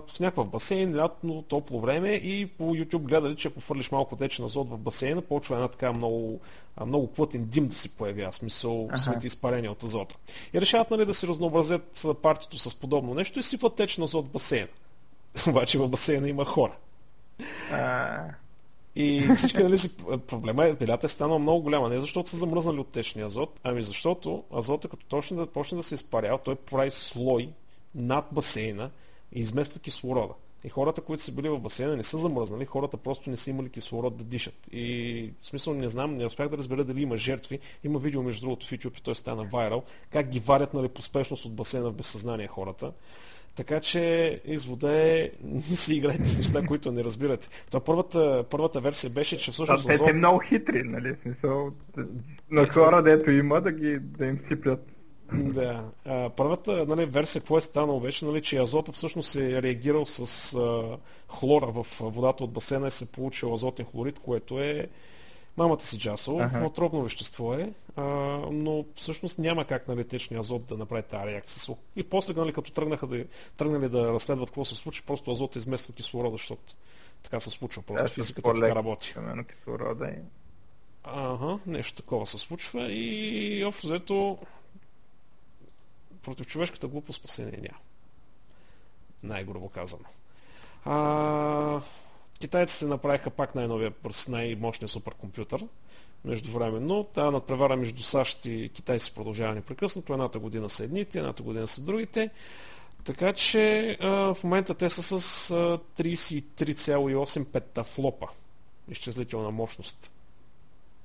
в някакъв басейн, лятно, топло време и по YouTube гледали, че ако фърлиш малко течен азот в басейна, почва една така много, много плътен дим да си появява, смисъл ага. свети изпарения от азота. И решават нали, да си разнообразят партито с подобно нещо и сипват течен азот в басейна. Обаче в басейна има хора. А... И всички, нали, си, проблема е, пилята е станала много голяма. Не защото са замръзнали от течния азот, ами защото азота, като точно да почне да се изпарява, той прави слой над басейна и измества кислорода. И хората, които са били в басейна, не са замръзнали, хората просто не са имали кислород да дишат. И в смисъл не знам, не успях да разбера дали има жертви. Има видео, между другото, в YouTube и той стана вайрал, как ги варят нали, по спешност от басейна в безсъзнание хората. Така че извода е, не си играйте с неща, които не разбирате. Това първата, първата версия беше, че всъщност... Те са много хитри, нали? Смисъл, на хора, дето има, да, ги, да им сиплят да. А, първата нали, версия, какво е станало, беше, нали, че азота всъщност е реагирал с а, хлора в водата от басейна и се получил азотен хлорид, което е мамата си джасо, ага. отровно вещество е, а, но всъщност няма как нали, течния азот да направи тази реакция. И после, нали, като тръгнаха да, тръгнали да разследват какво се случи, просто азот измества кислорода, защото така се случва. Просто да, физиката така работи. Кислорода и... Ага, нещо такова се случва и общо взето против човешката глупост спасение няма. Най-грубо казано. А, китайците направиха пак най-новия пръс, най-мощния суперкомпютър. Междувременно, тази надпревара между САЩ и Китай се продължава непрекъснато. Едната година са едните, едната година са другите. Така че а, в момента те са с 33,8 петафлопа изчислителна мощност.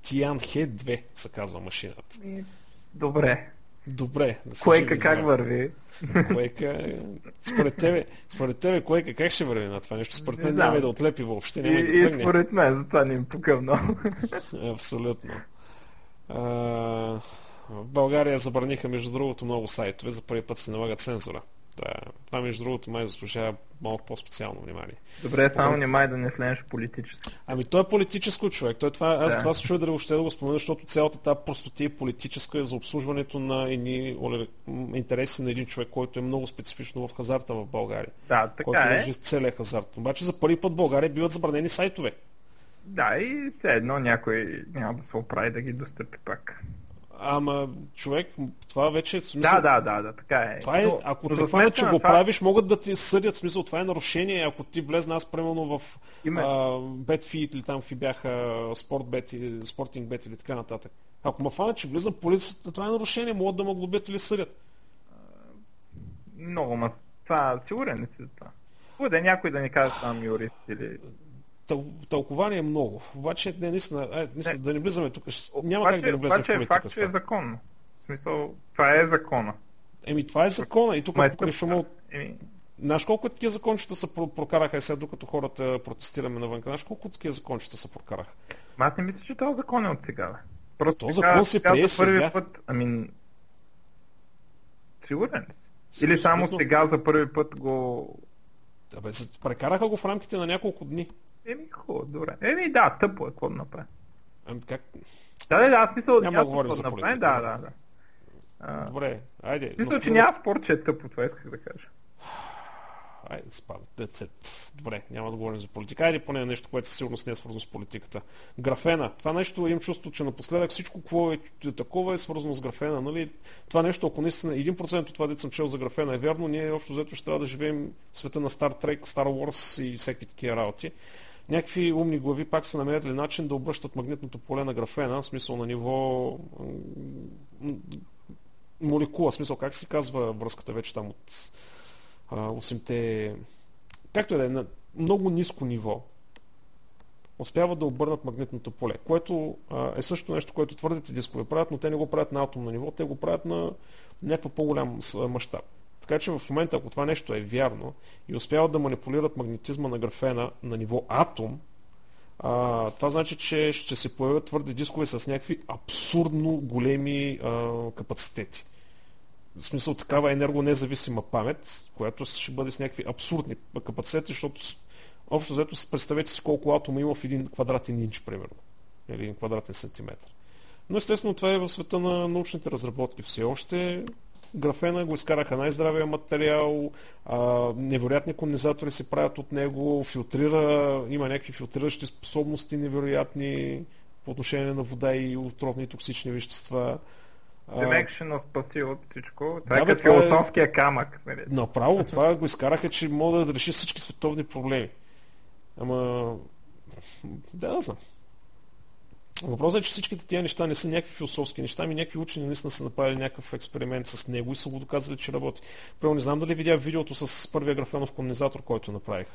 Тианхе 2 се казва машината. Добре. Добре. Да Койка как върви? Койка, според тебе, според тебе Койка как ще върви на това нещо? Според мен няма да отлепи въобще. Няма и, да и според мен, затова не им пука много. Абсолютно. А, в България забраниха, между другото, много сайтове. За първи път се налага цензура. Да, това между другото май заслужава малко по-специално внимание. Добре, само Когато... май да не влезеш политически. Ами той е политическо човек. Той това, аз да. това се чуя да въобще да го спомена, защото цялата тази простоти е политическа за обслужването на едни интереси на един човек, който е много специфично в хазарта в България. Да, така който е. целия хазарт. Обаче за първи път в България биват забранени сайтове. Да, и все едно някой няма да се оправи да ги достъпи пак. Ама, човек, това вече е смисъл... Да, да, да, да, така е. Това е но, ако те хванат, че го това... правиш, могат да ти съдят, смисъл, това е нарушение, ако ти влезна, аз примерно в Betfeed или там какви бяха Sportbet или Sporting или така нататък. Ако ме фанат, че влизам полицията, това е нарушение, могат да ме глобят или съдят. Много, ма това сигурен не си за това. Буде някой да ни каже там юрист или тъл, тълкование е много. Обаче, не, наистина, е, наистина не. да не влизаме тук. Няма обаче, как да не влезем в политика. факт, че е законно. В смисъл, това е закона. Еми, това е закона. И тук, е шума от... Еми... Знаеш колко такива закончета са прокараха и сега, докато хората протестираме навън? Знаеш колко такива закончета са прокараха? Аз не мисля, че този закон е от сега. Просто То сега- закон се сега прие за първи сега. път, ами... Сигурен ли си? Или само сега за първи път го... Абе, прекараха го в рамките на няколко дни. Еми, хубаво, добре. Еми, да, тъпо е, какво да направим. Ами как? Да, да, да, аз мисъл, Няма да говорим за политика. да, да, да. А, Добре, айде. мисля, че няма спор, че е тъпо, това исках да кажа. Айде, спада. Добре, няма да говорим за политика. Айде поне нещо, което със сигурност не е свързано с политиката. Графена. Това нещо имам чувство, че напоследък всичко, какво е такова е свързано с графена. Нали? Това нещо, ако наистина 1% от това, дето съм чел за графена е вярно, ние общо взето ще трябва да живеем в света на Star Trek, Star Wars и всеки такива работи. Някакви умни глави пак са намерили начин да обръщат магнитното поле на графена, в смисъл на ниво молекула, в смисъл как се казва връзката вече там от а, 8-те, както и да е, на много ниско ниво, успяват да обърнат магнитното поле, което а, е също нещо, което твърдите дискове правят, но те не го правят на атомно ниво, те го правят на някаква по-голям мащаб. Така че в момента, ако това нещо е вярно и успяват да манипулират магнетизма на графена на ниво атом, а, това значи, че ще се появят твърди дискове с някакви абсурдно големи а, капацитети. В смисъл такава енергонезависима памет, която ще бъде с някакви абсурдни капацитети, защото общо си представете си колко атома има в един квадратен инч, примерно. Или един квадратен сантиметр. Но естествено това е в света на научните разработки. Все още графена го изкараха най-здравия материал, а, невероятни кондензатори се правят от него, филтрира, има някакви филтриращи способности невероятни по отношение на вода и отровни и токсични вещества. Демек ще нас спаси от всичко. Това Да, е като това е- философския камък. Нали? Направо това го изкараха, че мога да реши всички световни проблеми. Ама... Да, да знам. Въпросът е, че всичките тия неща не са някакви философски неща, ами някакви учени наистина са направили някакъв експеримент с него и са го доказали, че работи. Първо не знам дали видя видеото с първия графенов кондензатор, който направих.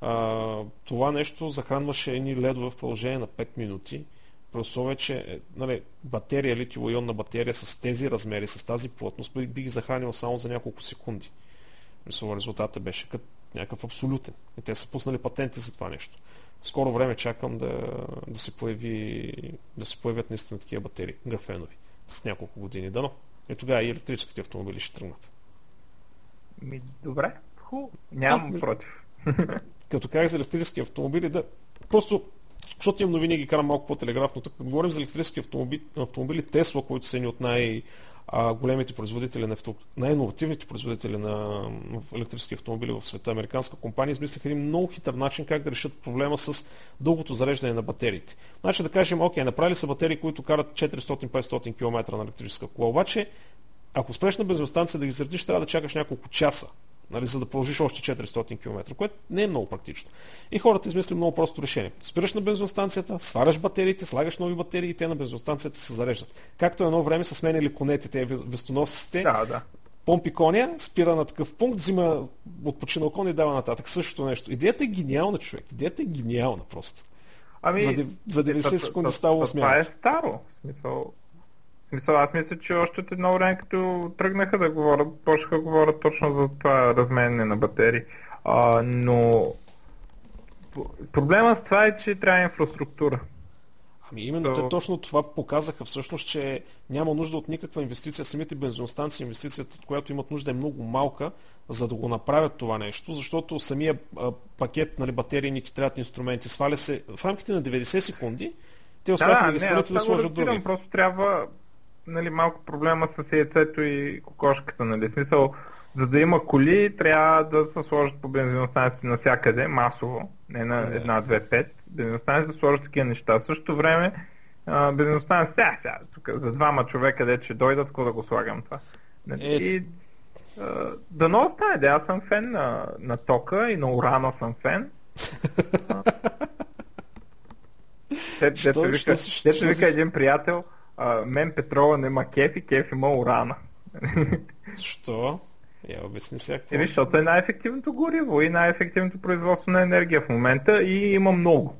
А, това нещо захранваше едни ледове в продължение на 5 минути. Условие, че е, нали, батерия, литиво-ионна батерия с тези размери, с тази плътност, би, би ги захранил само за няколко секунди. Резултатът беше като някакъв абсолютен. И те са пуснали патенти за това нещо. В скоро време чакам да, да, се, появи, да се появят наистина такива батерии, графенови, с няколко години. Дано. И тогава и електрическите автомобили ще тръгнат. Ми, добре, хубаво. Нямам А, против. Като казах за електрически автомобили, да. Просто, защото имам новини, ги карам малко по-телеграфно. Тук като говорим за електрически автомобили, автомобили Тесла, които са едни от най- а, големите производители на авто... най-инновативните производители на електрически автомобили в света, американска компания, измислиха един много хитър начин как да решат проблема с дългото зареждане на батериите. Значи да кажем, окей, направили са батерии, които карат 400-500 км на електрическа кола, обаче ако спреш на бензиностанция да ги заредиш, трябва да чакаш няколко часа, нали, за да продължиш още 400 км, което не е много практично. И хората измисли много просто решение. Спираш на бензиностанцията, сваляш батериите, слагаш нови батерии и те на бензиностанцията се зареждат. Както едно време са сменяли конете, те вестоносците, Да, да. помпи коня, спира на такъв пункт, взима отпочинал кон и дава нататък. Същото нещо. Идеята е гениална, човек. Идеята е гениална просто. Ами, За дев- за 90 та- секунди та- става та- осмяващо. Това е старо. Смисъл, смисъл, аз мисля, че още от едно време, като тръгнаха да говорят, почнаха да говорят точно за това разменяне на батерии. А, но проблема с това е, че трябва инфраструктура. Ами именно So- те точно това показаха всъщност, че няма нужда от никаква инвестиция. Самите бензиностанции, инвестицията, от която имат нужда е много малка, за да го направят това нещо, защото самия а, пакет нали, батерии ни трябват инструменти, сваля се в рамките на 90 секунди, те Да, успяха да, да, ги свалят и да сложат други. просто трябва нали, малко проблема с яйцето и кокошката, нали, смисъл, за да има коли, трябва да се сложат по бензиностанции навсякъде, масово, не на Да. една, две, пет, бензиностанции да сложат такива неща. В същото време, бензиностанция, сега, сега, тук за двама човека, де ще дойдат, какво да го слагам това. Нали, Е. И а, дано остане, да, аз съм фен на, на тока и на урана съм фен. Те, дето вика, вика един приятел, а, мен петрола нема кеф и кеф има урана. Защо? Я обясни сега какво. Еми, защото е най-ефективното гориво и най-ефективното производство на енергия в момента и има много.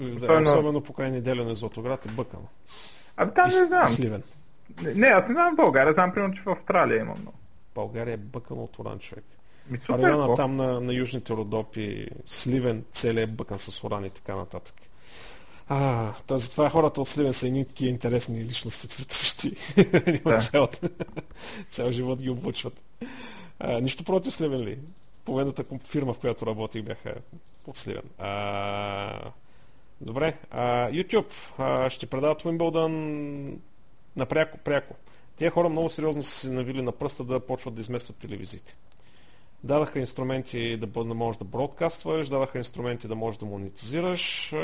Да, особено- особено покрай неделя на Златоград е бъкано. Абе, там не знам. Сливен. Не, аз не знам в България, знам примерно, че в Австралия има много. България е бъкано от уран, човек. Ми, супер, Района какво? там на, на южните Родопи, Сливен, целият е бъкан с уран и така нататък. А, т.е. затова хората от Сливен са едни такива интересни личности, цветущи. да. цял, цял живот ги обучват. А, нищо против Сливен ли? Половината фирма, в която работих, бяха от Сливен. А, добре. А, YouTube а, ще предават Wimbledon напряко, пряко. Тия хора много сериозно са се навили на пръста да почват да изместват телевизиите. Дадаха инструменти да, да можеш да бродкастваш, дадаха инструменти да можеш да монетизираш.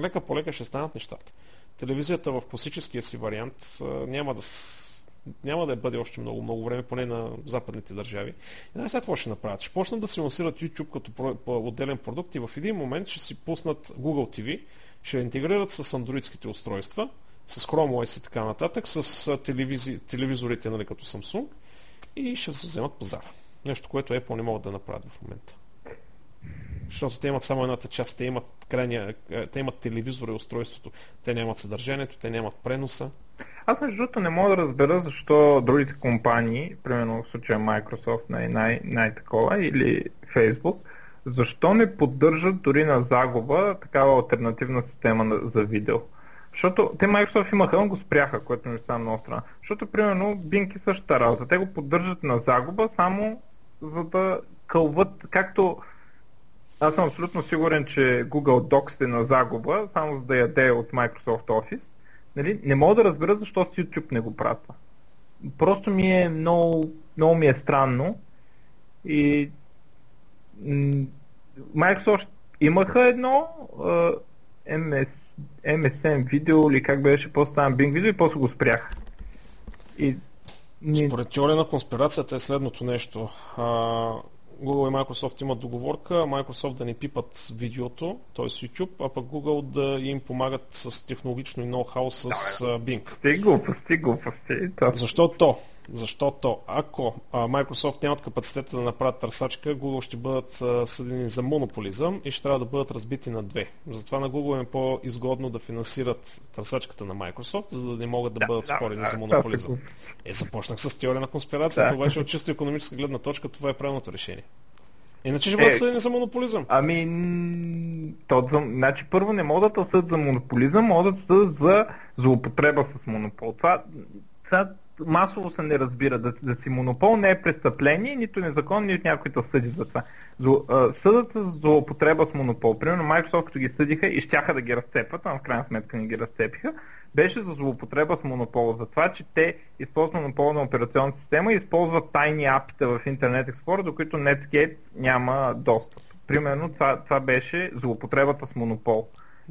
Лека по лека ще станат нещата. Телевизията в класическия си вариант няма да, няма да бъде още много, много време, поне на западните държави. И не сега какво ще направят? Ще почнат да се лансират YouTube като отделен продукт и в един момент ще си пуснат Google TV, ще интегрират с андроидските устройства, с Chrome OS и така нататък, с телевизи, телевизорите, нали, като Samsung и ще се вземат пазара. Нещо, което Apple не могат да направят в момента. Защото те имат само едната част, те имат, крайния, те имат телевизора и устройството, те нямат съдържанието, те нямат преноса. Аз между другото не мога да разбера защо другите компании, примерно в случая Microsoft най- най- най-такова или Facebook, защо не поддържат дори на загуба такава альтернативна система за видео. Защото те Microsoft имаха, но го спряха, което ми стана много страна. Защото, примерно, Bing и същата работа. Те го поддържат на загуба, само за да кълват, както аз съм абсолютно сигурен, че Google Docs е на загуба, само за да яде от Microsoft Office. Нали? Не мога да разбера защо с YouTube не го правят. Просто ми е много, много ми е странно. И Microsoft имаха едно MS, MSM видео или как беше, после стана Bing видео и после го спрях. И Според теория на конспирацията е следното нещо. А, Google и Microsoft имат договорка, Microsoft да не пипат видеото, т.е. YouTube, а пък Google да им помагат с технологично и ноу-хау с да, Bing. Пусти глупости, глупости. Защо то? Защото ако Microsoft нямат капацитета да направят търсачка, Google ще бъдат съдени за монополизъм и ще трябва да бъдат разбити на две. Затова на Google е по-изгодно да финансират търсачката на Microsoft, за да не могат да, да бъдат да, спорени да, за монополизъм. Е, започнах с теория на конспирацията, да. обаче от чисто економическа гледна точка това е правилното решение. Иначе ще бъдат е, съдени за монополизъм. Ами, то, значи първо не могат да съдят за монополизъм, могат да съдят за злоупотреба с монопол. Това, това масово се не разбира. Да, да си монопол не е престъпление, нито незаконно, нито някой да съди за това. Съдът за злоупотреба с монопол, примерно Microsoft като ги съдиха и щяха да ги разцепят, а в крайна сметка не ги разцепиха, беше за злоупотреба с монопол. За това, че те използват монопол на операционна система и използват тайни апита в Internet Explorer, до които Netscape няма достъп. Примерно това, това беше злоупотребата с монопол.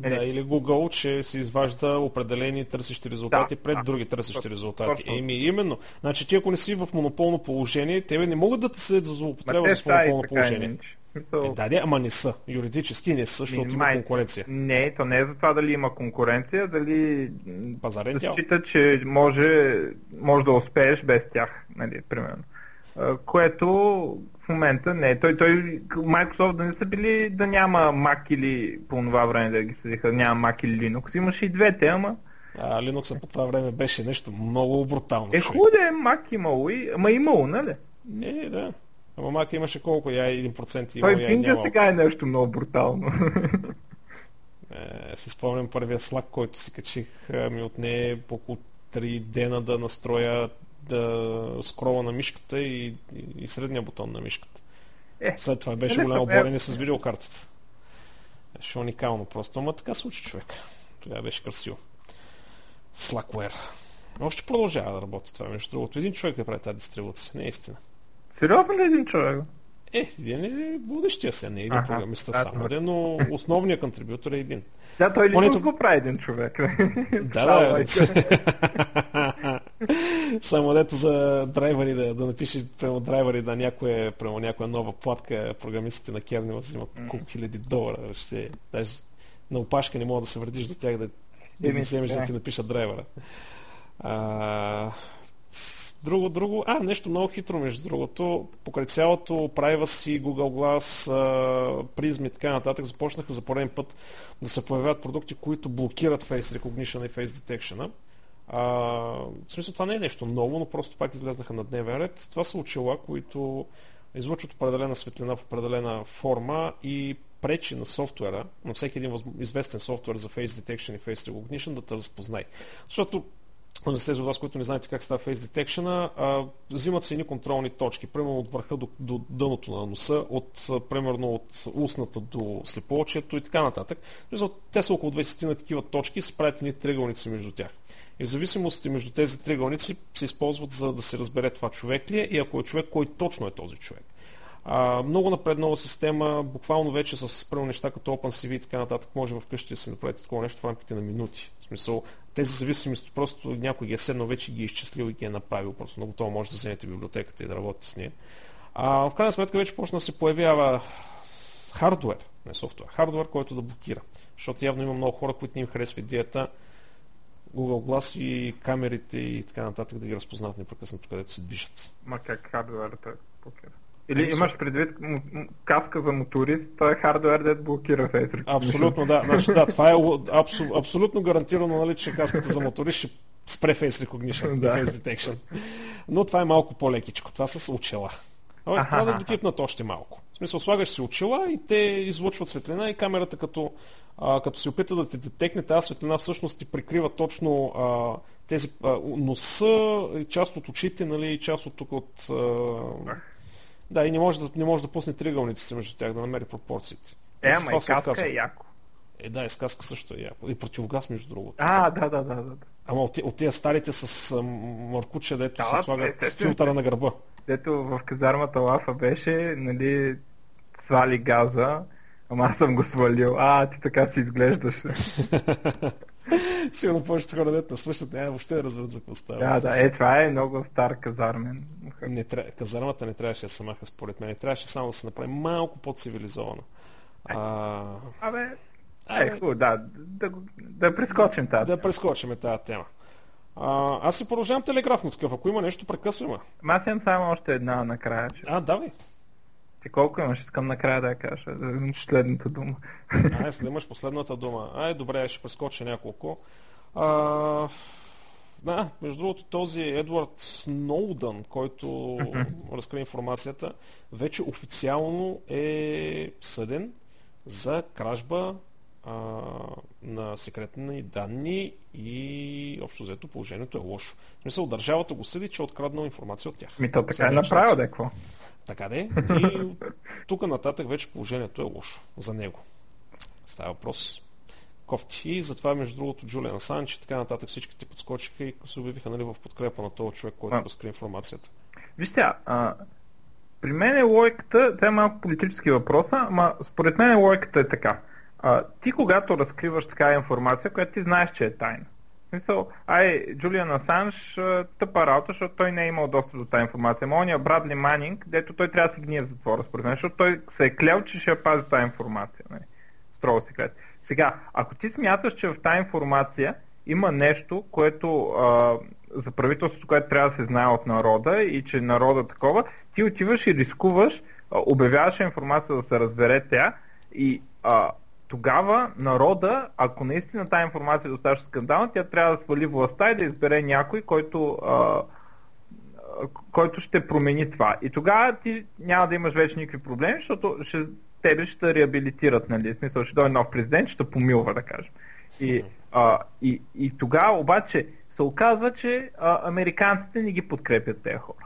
Да, е, или Google, че се изважда определени търсещи резултати да, пред да, други търсещи резултати. Еми, именно. Значи ти ако не си в монополно положение, тебе не могат да те съдят за злоупотреба с монополно положение. Смисъл... Е, да, да, ама не са. Юридически не са, защото има конкуренция. Не, то не е за това дали има конкуренция, дали Пазарен да счита, че може, може да успееш без тях, нали, примерно. Което в момента не. Той, той, Microsoft да не са били да няма Mac или по това време да ги съдиха, няма Mac или Linux. Имаше и двете, ама а, Linux по това време беше нещо много брутално. Е, хубаво да е, Mac имало и... Ама имало, нали? Не, да. Ама Mac имаше колко? Я 1% имало, Той пинга сега е нещо много брутално. Е, се спомням първия слаг, който си качих, ми отне около 3 дена да настроя да скрола на мишката и, и, и средния бутон на мишката. Е, След това беше голямо борене с видеокартата. Беше уникално просто, ама така случи човек. Тогава беше красиво. Slackware. Още продължава да работи това, между другото. Един човек е прави тази дистрибуция, не е истина. Сериозно ли един човек? Е, един е водещия се, не е един ага, програмиста да, само, да, но основният контрибютор е един. Да, той ли Понето... го прави един човек? Да, да. само дето за драйвери да, да напише прямо драйвери на някоя, прямо някоя нова платка, програмистите на Керни взимат колко хиляди долара. Ще, даже на опашка не мога да се вредиш до тях да, да, да вземеш да ти напишат драйвера. А, Друго, друго, а, нещо много хитро, между другото, покрай цялото privacy, Google Glass, призми и така нататък, започнаха за пореден път да се появяват продукти, които блокират Face Recognition и Face Detection. А, в смисъл това не е нещо ново, но просто пак излезнаха на дневен ред. Това са очила, които излъчват определена светлина в определена форма и пречи на софтуера, на всеки един известен софтуер за Face Detection и Face Recognition да те разпознае. Защото не сте за вас, които не знаете как става Face Detection, взимат се едни контролни точки, примерно от върха до, до дъното на носа, от, примерно от устната до слепоочието и така нататък. Те са около 20 на такива точки и се правят едни триъгълници между тях. И в зависимост между тези триъгълници се използват за да се разбере това човек ли е и ако е човек, кой точно е този човек. А, много напреднала система, буквално вече с първо неща като OpenCV и така нататък, може вкъщи да се направите такова нещо в рамките на минути. В смисъл, тези зависимости просто някой ги е седнал вече ги е изчислил и ги е направил. Просто много това може да вземете библиотеката и да работите с нея. А, в крайна сметка вече почна да се появява хардвер, не софтуер, хардвер, който да блокира. Защото явно има много хора, които не им харесва идеята Google Glass и камерите и така нататък да ги разпознават непрекъснато, където се движат. Ма как хардуерът блокира? Или Ами, имаш предвид каска за моторист, той е хардуер, да блокира Face Абсолютно, да. Значи, да, това е абсо, абсолютно гарантирано, нали, че каската за моторист ще спре Face Recognition да. Face Detection. Но това е малко по-лекичко. Това с очела. Това да доклипнат още малко. В смисъл, слагаш си очила и те излъчват светлина и камерата като, а, като се опита да те детекне тази светлина, всъщност ти прикрива точно а, тези а, носа, част от очите, нали, и част от тук от... А, да, и не може да, не може да пусне триъгълниците между тях, да намери пропорциите. Е, ама и каска е яко. Е, да, и с каска също е яко. И противогаз, между другото. А, да, да, да. да. Ама от, от тези старите с маркуче, дето да, се слагат филтъра на гърба. Дето в казармата лафа беше, нали, свали газа, ама аз съм го свалил. А, ти така си изглеждаш. Сигурно повечето хора дете слушат, няма въобще да разберат за какво става. Да, да, е, това е много стар казармен. Не, казармата не трябваше да се маха според мен. Не трябваше само да се направи малко по-цивилизована. А... Абе, Абе, е, хубаво, да, да, да, да прескочим тази Да прескочим тази тема. А, аз си продължавам телеграфно такъв. Ако има нещо, прекъсваме. Аз имам само още една накрая. Че... А, давай. Ти колко имаш? Искам накрая да я кажа. Последната дума. А, если имаш последната дума. Ай, добре, ще прескоча няколко. А, да, между другото, този Едвард Сноудън, който разкри информацията, вече официално е съден за кражба а, на секретни данни и общо взето положението е лошо. В смисъл, държавата го съди, че е откраднал информация от тях. Ми то така е направил, да какво? Така де. И тук нататък вече положението е лошо за него. Става въпрос кофти. И затова, между другото, Джулиан Асанч и така нататък всичките подскочиха и се обявиха нали, в подкрепа на този човек, който а, разкри информацията. Вижте, а, при мен е логиката, това е малко политически въпрос, ама според мен логиката е така. А, ти когато разкриваш такава информация, която ти знаеш, че е тайна, смисъл, ай, Джулиан Асанж тъпа работа, защото той не е имал достъп до тази информация. Ония Брадли Манинг, дето той трябва да се гние в затвора, според мен, защото той се е клял, че ще пази тази информация. Нали? Строго секрет. Сега, ако ти смяташ, че в тази информация има нещо, което а, за правителството, което трябва да се знае от народа и че народа такова, ти отиваш и рискуваш, обявяваш информация да се разбере тя и а, тогава народа, ако наистина тази информация е достатъчно скандална, тя трябва да свали властта и да избере някой, който, а, който ще промени това. И тогава ти няма да имаш вече никакви проблеми, защото ще, тебе ще реабилитират, нали? В смисъл, ще дойде нов президент, ще помилва, да кажем. И, а, и, и тогава обаче се оказва, че а, американците не ги подкрепят тези хора.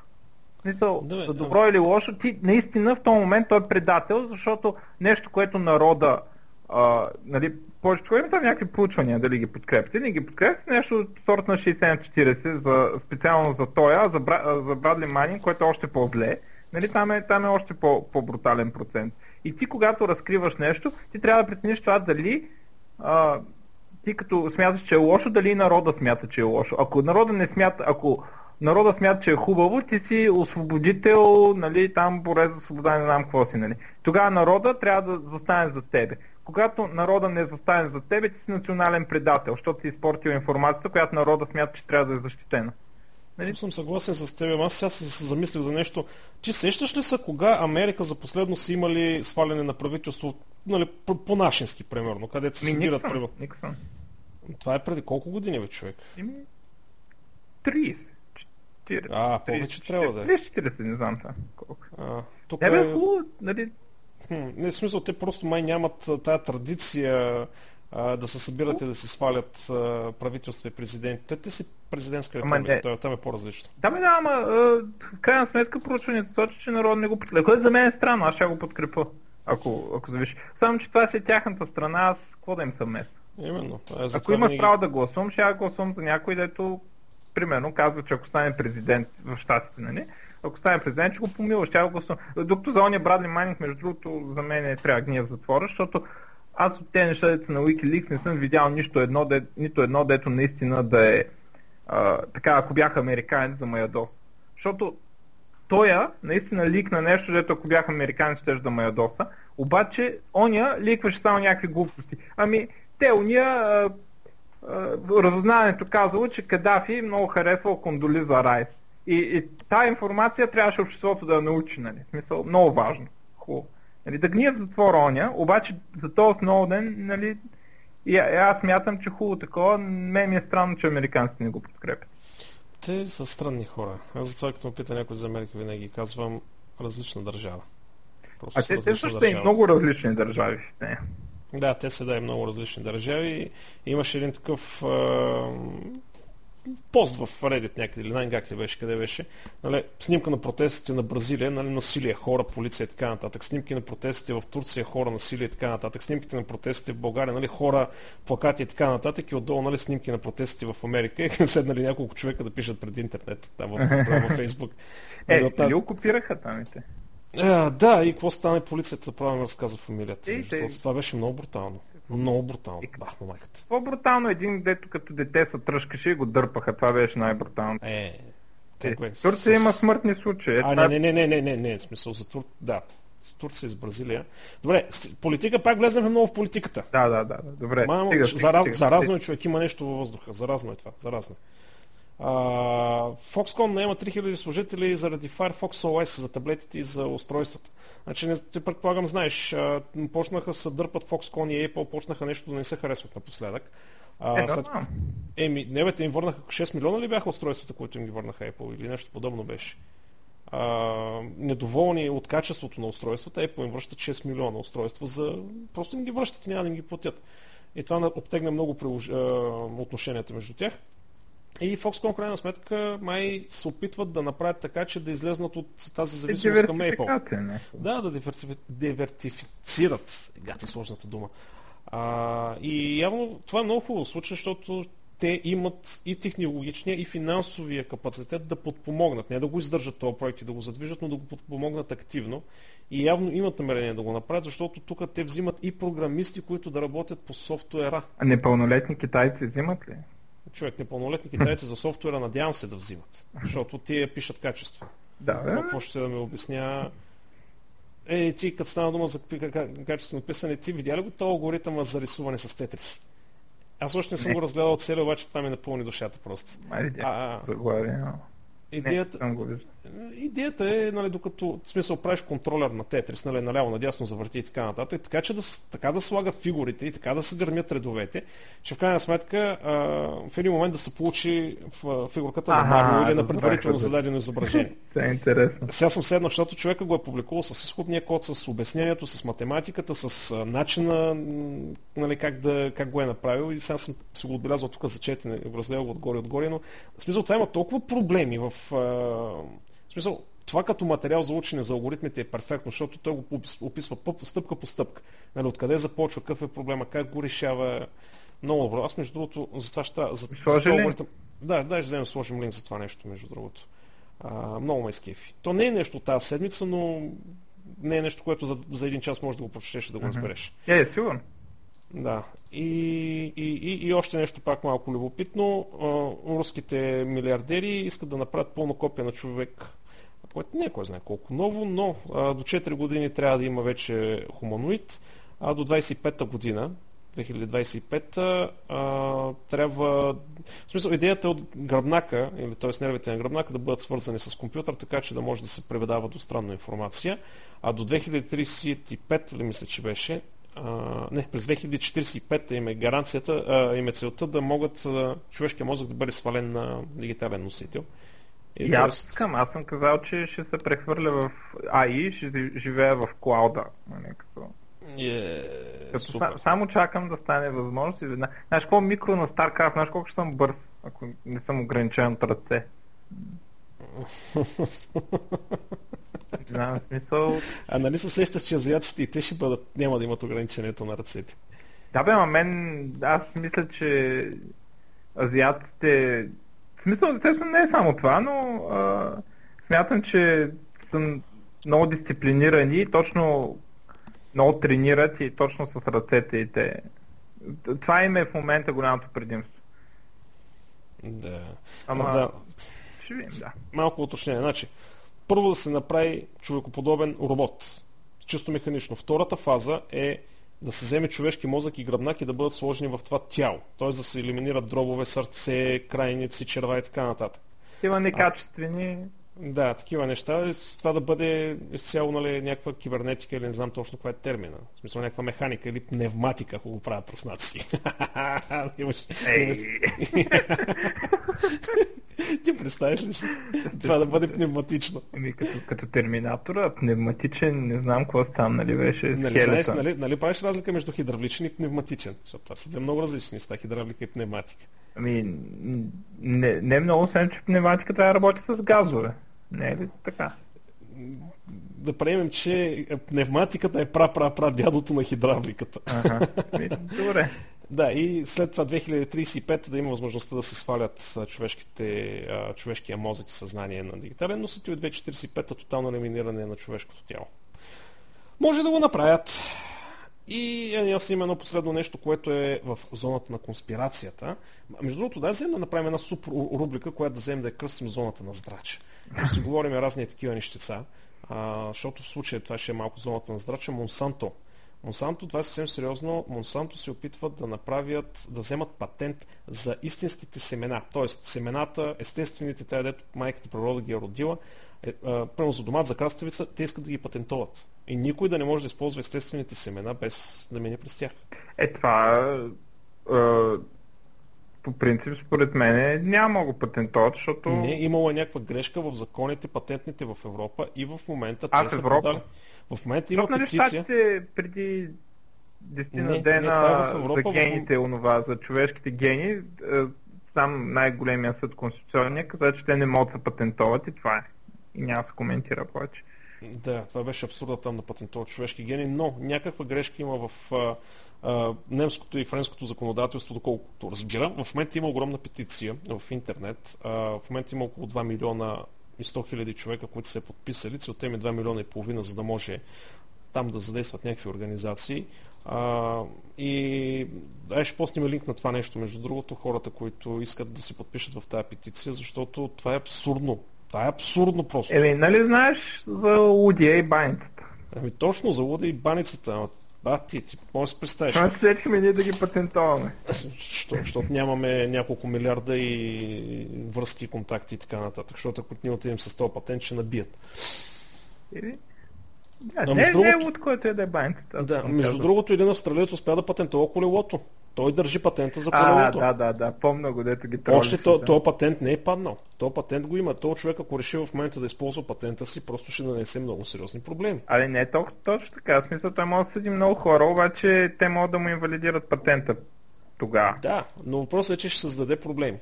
Смисъл, за добро или лошо, ти наистина в този момент той е предател, защото нещо, което народа а, нали, повечето има там някакви проучвания, дали ги подкрепите. Не ги подкрепите нещо от сорта на 60-40, за, специално за Тоя, за, за Брадли Манин, което е още по-зле. Нали, там, е, там е още по, по-брутален процент. И ти, когато разкриваш нещо, ти трябва да прецениш това дали а, ти като смяташ, че е лошо, дали народа смята, че е лошо. Ако народа не смята, ако народа смята, че е хубаво, ти си освободител, нали, там борец за свобода, не знам какво си, нали. Тогава народа трябва да застане за тебе когато народа не застане за тебе, ти си национален предател, защото си изпортил информацията, която народа смята, че трябва да е защитена. Нали? съм съгласен с теб. Аз сега се замислих за нещо. Ти сещаш ли са кога Америка за последно са имали сваляне на правителство, нали, по-нашенски, примерно, където се събират примерно? Никсън. Това е преди колко години, бе, човек? Ими, 30. 40, а, повече 30, трябва да е. 30-40, не знам това. Колко. А, тук е... Бе, хубаво, нали, Хм, не, в смисъл, те просто май нямат тая традиция а, да се събират и да си свалят а, правителства и президенти. Те, те си президентска република, той, там е по-различно. Да, бе, да, ама в крайна сметка проучването сочи, че народ не го подкрепя. Което за мен е странно, аз ще го подкрепя, ако, ако завиш. Само, че това си е тяхната страна, аз какво да им съвместя? Именно. Е, ако имах винаги... право да гласувам, ще я гласувам за някой, дето примерно казва, че ако стане президент в Штатите, нали? Ако стане президент, ще го помилва, ще го. Докато за ония Брадли Майнинг, между другото, за мен е трябва гния в затвора, защото аз от тези неща деца на Wikileaks не съм видял нищо едно, де, нито едно, дето наистина да е а, така, ако бях американец за Маядос. Защото тоя наистина ликна нещо, дето ако бях американец, ще да Маядоса, обаче оня ликваше само някакви глупости. Ами, те уния разузнаването казало, че Кадафи много харесвал Кондолиза Райс. И, и тази информация трябваше обществото да научи, нали? В смисъл, много важно. Хубаво. Нали, да гния в затвора оня, обаче за този Сноуден, нали, и аз смятам, че хубаво такова, мен ми е странно, че американците не го подкрепят. Те са странни хора. Аз затова, като пита някой за Америка, винаги казвам различна държава. Просто а те, те също и много различни държави. Не. Да, те са да и много различни държави. Имаше един такъв а, пост в Reddit някъде или най-гак ли беше, къде беше, нали, снимка на протестите на Бразилия, нали, насилие, хора, полиция и така нататък, снимки на протестите в Турция, хора, насилие и така нататък, снимките на протестите в България, нали, хора, плакати и така нататък и отдолу нали, снимки на протестите в Америка и седнали няколко човека да пишат пред интернет, там в, в Фейсбук. Е, нали, или окупираха тамите? А, да, и какво стане полицията, правилно разказва фамилията. И, те... Това беше много брутално. Много брутално. И... Бах му майката. По-брутално един, дето като дете се тръскаше и го дърпаха. Това беше най-брутално. Е, как е? Турция с... има смъртни случаи. Е, а, това... не, не, не, не, не, не, в смисъл за Тур... Да, с Турция и с Бразилия. Добре, политика пак влезнем много в политиката. Да, да, да. Добре. Мамо, стига, стига, заразно е човек, има нещо във въздуха. Заразно е това. Заразно е. Foxconn наема 3000 служители заради Firefox OS за таблетите и за устройствата. Значи, не, ти предполагам, знаеш, почнаха се дърпат Foxconn и Apple, почнаха нещо да не се харесват напоследък. А, е, след... Еми, не бе, те им върнаха 6 милиона ли бяха устройствата, които им ги върнаха Apple или нещо подобно беше? А, недоволни от качеството на устройствата, Apple им връщат 6 милиона устройства за... Просто им ги връщат и няма да им ги платят. И това обтегна много прилож... отношенията между тях. И Foxconn, крайна сметка, май се опитват да направят така, че да излезнат от тази зависимост към Apple. Да, да дивертифицират. Гати сложната дума. А, и явно това е много хубаво случай, защото те имат и технологичния, и финансовия капацитет да подпомогнат. Не да го издържат този проект и да го задвижат, но да го подпомогнат активно. И явно имат намерение да го направят, защото тук те взимат и програмисти, които да работят по софтуера. А непълнолетни китайци взимат ли? Човек непълнолетни китайци за софтуера, надявам се да взимат, защото тия пишат качество. Да, да. Какво ще да ми обясня? Е, ти като стана дума за качествено писане, ти видя ли го този алгоритъма за рисуване с Тетрис? Аз още не съм не. го разгледал цели, обаче това ми напълни душата просто. Май, а, заглавие, Идеята, не, идеята е, нали, докато в смисъл правиш контролер на Тетрис, нали, наляво, надясно завърти и така нататък, така че да, така да слага фигурите и така да се гърмят редовете, че в крайна сметка а, в един момент да се получи в фигурката на Марио или на предварително зададено изображение. Това е интересно. Сега съм седнал, защото човека го е публикувал с изходния код, с обяснението, с математиката, с начина нали, как, да, как го е направил и сега съм си го отбелязал тук за четене, го разгледал отгоре отгоре, но в смисъл това има толкова проблеми в смисъл, това като материал за учене за алгоритмите е перфектно, защото той го описва стъпка по стъпка. Нали, откъде започва, какъв е проблема, как го решава. Много добро. Аз между другото, за това ще... За, за алгоритъм... Да, да, ще вземем сложим линк за това нещо, между другото. А, много ме скефи. То не е нещо тази седмица, но не е нещо, което за, за един час можеш да го прочетеш и да го разбереш. Е, е, сигурно. Да. И, и, и, и още нещо пак малко любопитно. руските милиардери искат да направят пълно копия на човек, което не е кой знае колко ново, но а, до 4 години трябва да има вече хуманоид, а до 25-та година 2025 а, трябва... В смисъл, идеята е от гръбнака, или т.е. нервите на гръбнака да бъдат свързани с компютър, така че да може да се преведава до странна информация. А до 2035, ли мисля, че беше, а, не, през 2045 им е гаранцията, а, им е целта да могат а, човешкия мозък да бъде свален на дигитален носител. И, и аз искам, аз съм казал, че ще се прехвърля в АИ, ще живея в клауда. Нали, като... Yeah, като са, само чакам да стане възможност и веднага. Знаеш колко микро на StarCraft, знаеш колко ще съм бърз, ако не съм ограничен от ръце. Знам смисъл. А нали се сещаш, че азиатците и те ще бъдат, няма да имат ограничението на ръцете? Да бе, ама мен, аз мисля, че азиатите смисъл, естествено не е само това, но а, смятам, че съм много дисциплинирани и точно много тренират и точно с ръцете и те. Това им е в момента голямото предимство. Да. Ама, да. ще видим, да. Малко уточнение. Значи, първо да се направи човекоподобен робот. Чисто механично. Втората фаза е да се вземе човешки мозък и гръбнак и да бъдат сложени в това тяло. Т.е. да се елиминират дробове, сърце, крайници, черва и така нататък. Има некачествени. Да, такива неща. Това да бъде изцяло нали, някаква кибернетика или не знам точно каква е термина. В смисъл някаква механика или пневматика, ако го правят руснаци. Ти представяш ли си? Това да бъде пневматично. Ами като, като терминатора, пневматичен, не знам какво там, нали беше нали, знаеш, нали, нали правиш разлика между хидравличен и пневматичен? Защото това са две много различни неща, хидравлика и пневматика. Ами, не, не много, освен че пневматика трябва да работи с газове. Не е ли така? Да приемем, че пневматиката е пра-пра-пра дядото на хидравликата. Ага. Добре. Да, и след това 2035 да има възможността да се свалят човешките, човешкия мозък и съзнание на дигитален носител и 2045 тотално елиминиране на човешкото тяло. Може да го направят. И е, аз имам едно последно нещо, което е в зоната на конспирацията. Между другото, да вземем да направим една супер рубрика, която да вземем да я кръстим зоната на здрача. Да си говорим разни такива нещица, а, защото в случая това ще е малко зоната на здрача. Монсанто Монсанто, това е съвсем сериозно, Монсанто се опитват да направят, да вземат патент за истинските семена. Тоест, семената, естествените, тя дето майката природа ги е родила, е, за домат, за краставица, те искат да ги патентоват. И никой да не може да използва естествените семена без да мине през тях. Е, това е, по принцип, според мен, няма го патентоват, защото... Не, имало е някаква грешка в законите, патентните в Европа и в момента а, те в Европа? са подали... В момента има нали, петиция... Щатите преди 10 на дена не, за гените, в... онова, за човешките гени, е, сам най-големия съд конституционния каза, че те не могат да патентоват и това е. И няма да се коментира повече. Да, това беше абсурда там да патентуват човешки гени, но някаква грешка има в а, а, немското и френското законодателство, доколкото разбира. В момента има огромна петиция в интернет. А, в момента има около 2 милиона и 100 хиляди човека, които са подписали. Целта им е 2 милиона и половина, за да може там да задействат някакви организации. А, и да, ще постим линк на това нещо, между другото, хората, които искат да се подпишат в тази петиция, защото това е абсурдно. Това е абсурдно просто. Еми, нали знаеш за Лудия и баницата? Ами точно, за Лудия и баницата. А, ти, ти може да се представиш. Защо се сетихме ние да ги патентоваме? Що, защото нямаме няколко милиарда и връзки, контакти и така нататък. Защото ако ние отидем с този патент, ще набият. Или... Да, не, другото... не е луд, който е да е банцата. Да, между казвам. другото, един австралиец успя да патентова колелото. Той държи патента за колелото. А, да, да, да, помня го, дето ги Още то, да. патент не е паднал. Този патент го има. Този човек, ако реши в момента да използва патента си, просто ще нанесе много сериозни проблеми. Али не е толкова точно така. В смисъл, той може да съди много хора, обаче те могат да му инвалидират патента тогава. Да, но въпросът е, че ще създаде проблеми.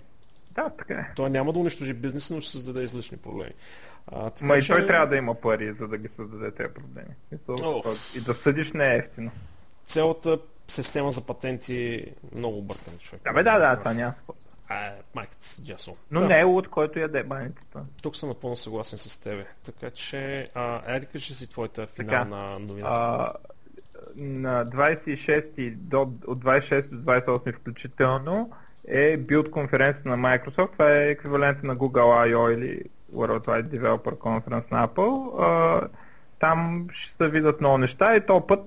Да, така е. Той няма да унищожи бизнеса, но ще създаде излишни проблеми. А, така, Ма и той че... трябва да има пари, за да ги създаде тези проблеми. Смисъл, oh. И да съдиш не е ефтино. Цялата система за патенти много объркан човек. Да, бе, да, да, това няма. А, майката си, джасо. Но да. не е от който яде баницата. Тук съм напълно съгласен с тебе. Така че, а, айде кажи си твоята финална така, новина. А, на 26 до, от 26 до 28 включително е билд конференция на Microsoft. Това е еквивалент на Google I.O. или Worldwide Developer Conference на Apple. А, там ще се видят много неща и то път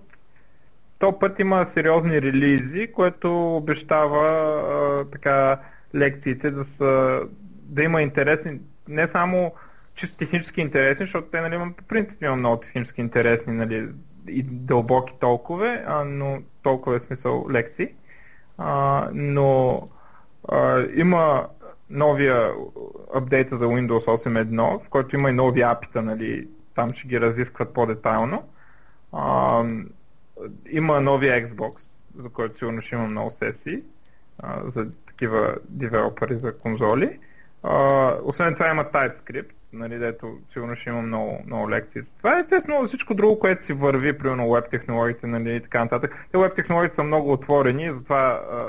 то път има сериозни релизи, което обещава а, така лекциите да, са, да има интересни, не само чисто технически интересни, защото те нали, по принцип има много технически интересни нали, и дълбоки толкова, а, но толкова е смисъл лекции. А, но а, има новия апдейта за Windows 8.1, в който има и нови апита, нали, там ще ги разискват по-детайлно. А, има новия Xbox, за който сигурно ще има много сесии а, за такива девелопери за конзоли. А, освен това има TypeScript, нали, дето сигурно ще има много, много лекции. Това е естествено всичко друго, което си върви, примерно веб технологиите нали, и така нататък. Те веб технологиите са много отворени, затова а,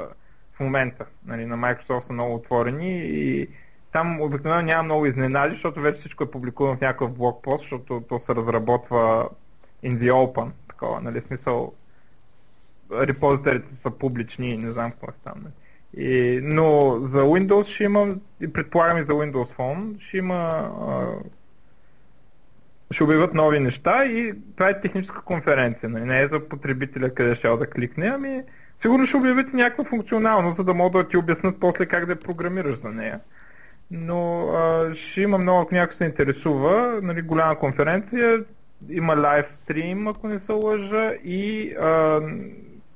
момента нали, на Microsoft са много отворени и там обикновено няма много изненади, защото вече всичко е публикувано в някакъв блокпост, защото то се разработва in the open, такова, нали, смисъл репозиторите са публични не знам какво е там. Нали. И, но за Windows ще има, и предполагам и за Windows Phone, ще има а, ще обявят нови неща и това е техническа конференция. Нали? Не е за потребителя къде ще да кликне, ами сигурно ще обявите някаква функционалност, за да могат да ти обяснат после как да програмираш за нея. Но а, ще има много, ако някой се интересува, нали, голяма конференция, има лайв стрим, ако не се лъжа, и а,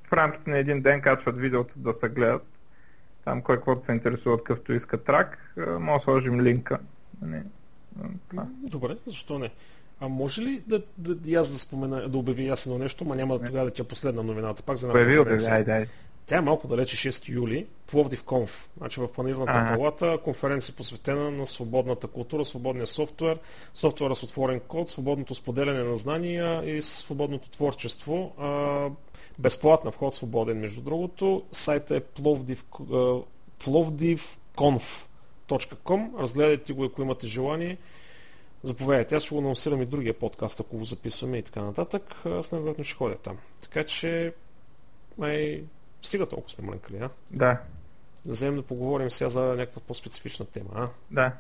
в рамките на един ден качват видеото да се гледат там кой каквото се интересува от къвто иска трак, може да сложим линка. Не. Нали, Добре, защо не? А може ли да, да, да аз да спомена, да обяви ясно нещо, ма няма да тогава да ти е последна новината, пак за една Обяви, обяви, дай. Тя е малко далече 6 юли, Пловдив Конф, значи в планираната ага. палата, конференция посветена на свободната култура, свободния софтуер, софтуера с отворен код, свободното споделяне на знания и свободното творчество. А, Безплатна вход, свободен, между другото. Сайта е plovdiv.conf.com. Разгледайте го, ако имате желание. Заповядайте. Аз ще го анонсирам и другия подкаст, ако го записваме и така нататък. Аз невероятно ще ходя там. Така че, май, стига толкова сме мрънкали, а? Да. Да вземем да поговорим сега за някаква по-специфична тема, а? Да.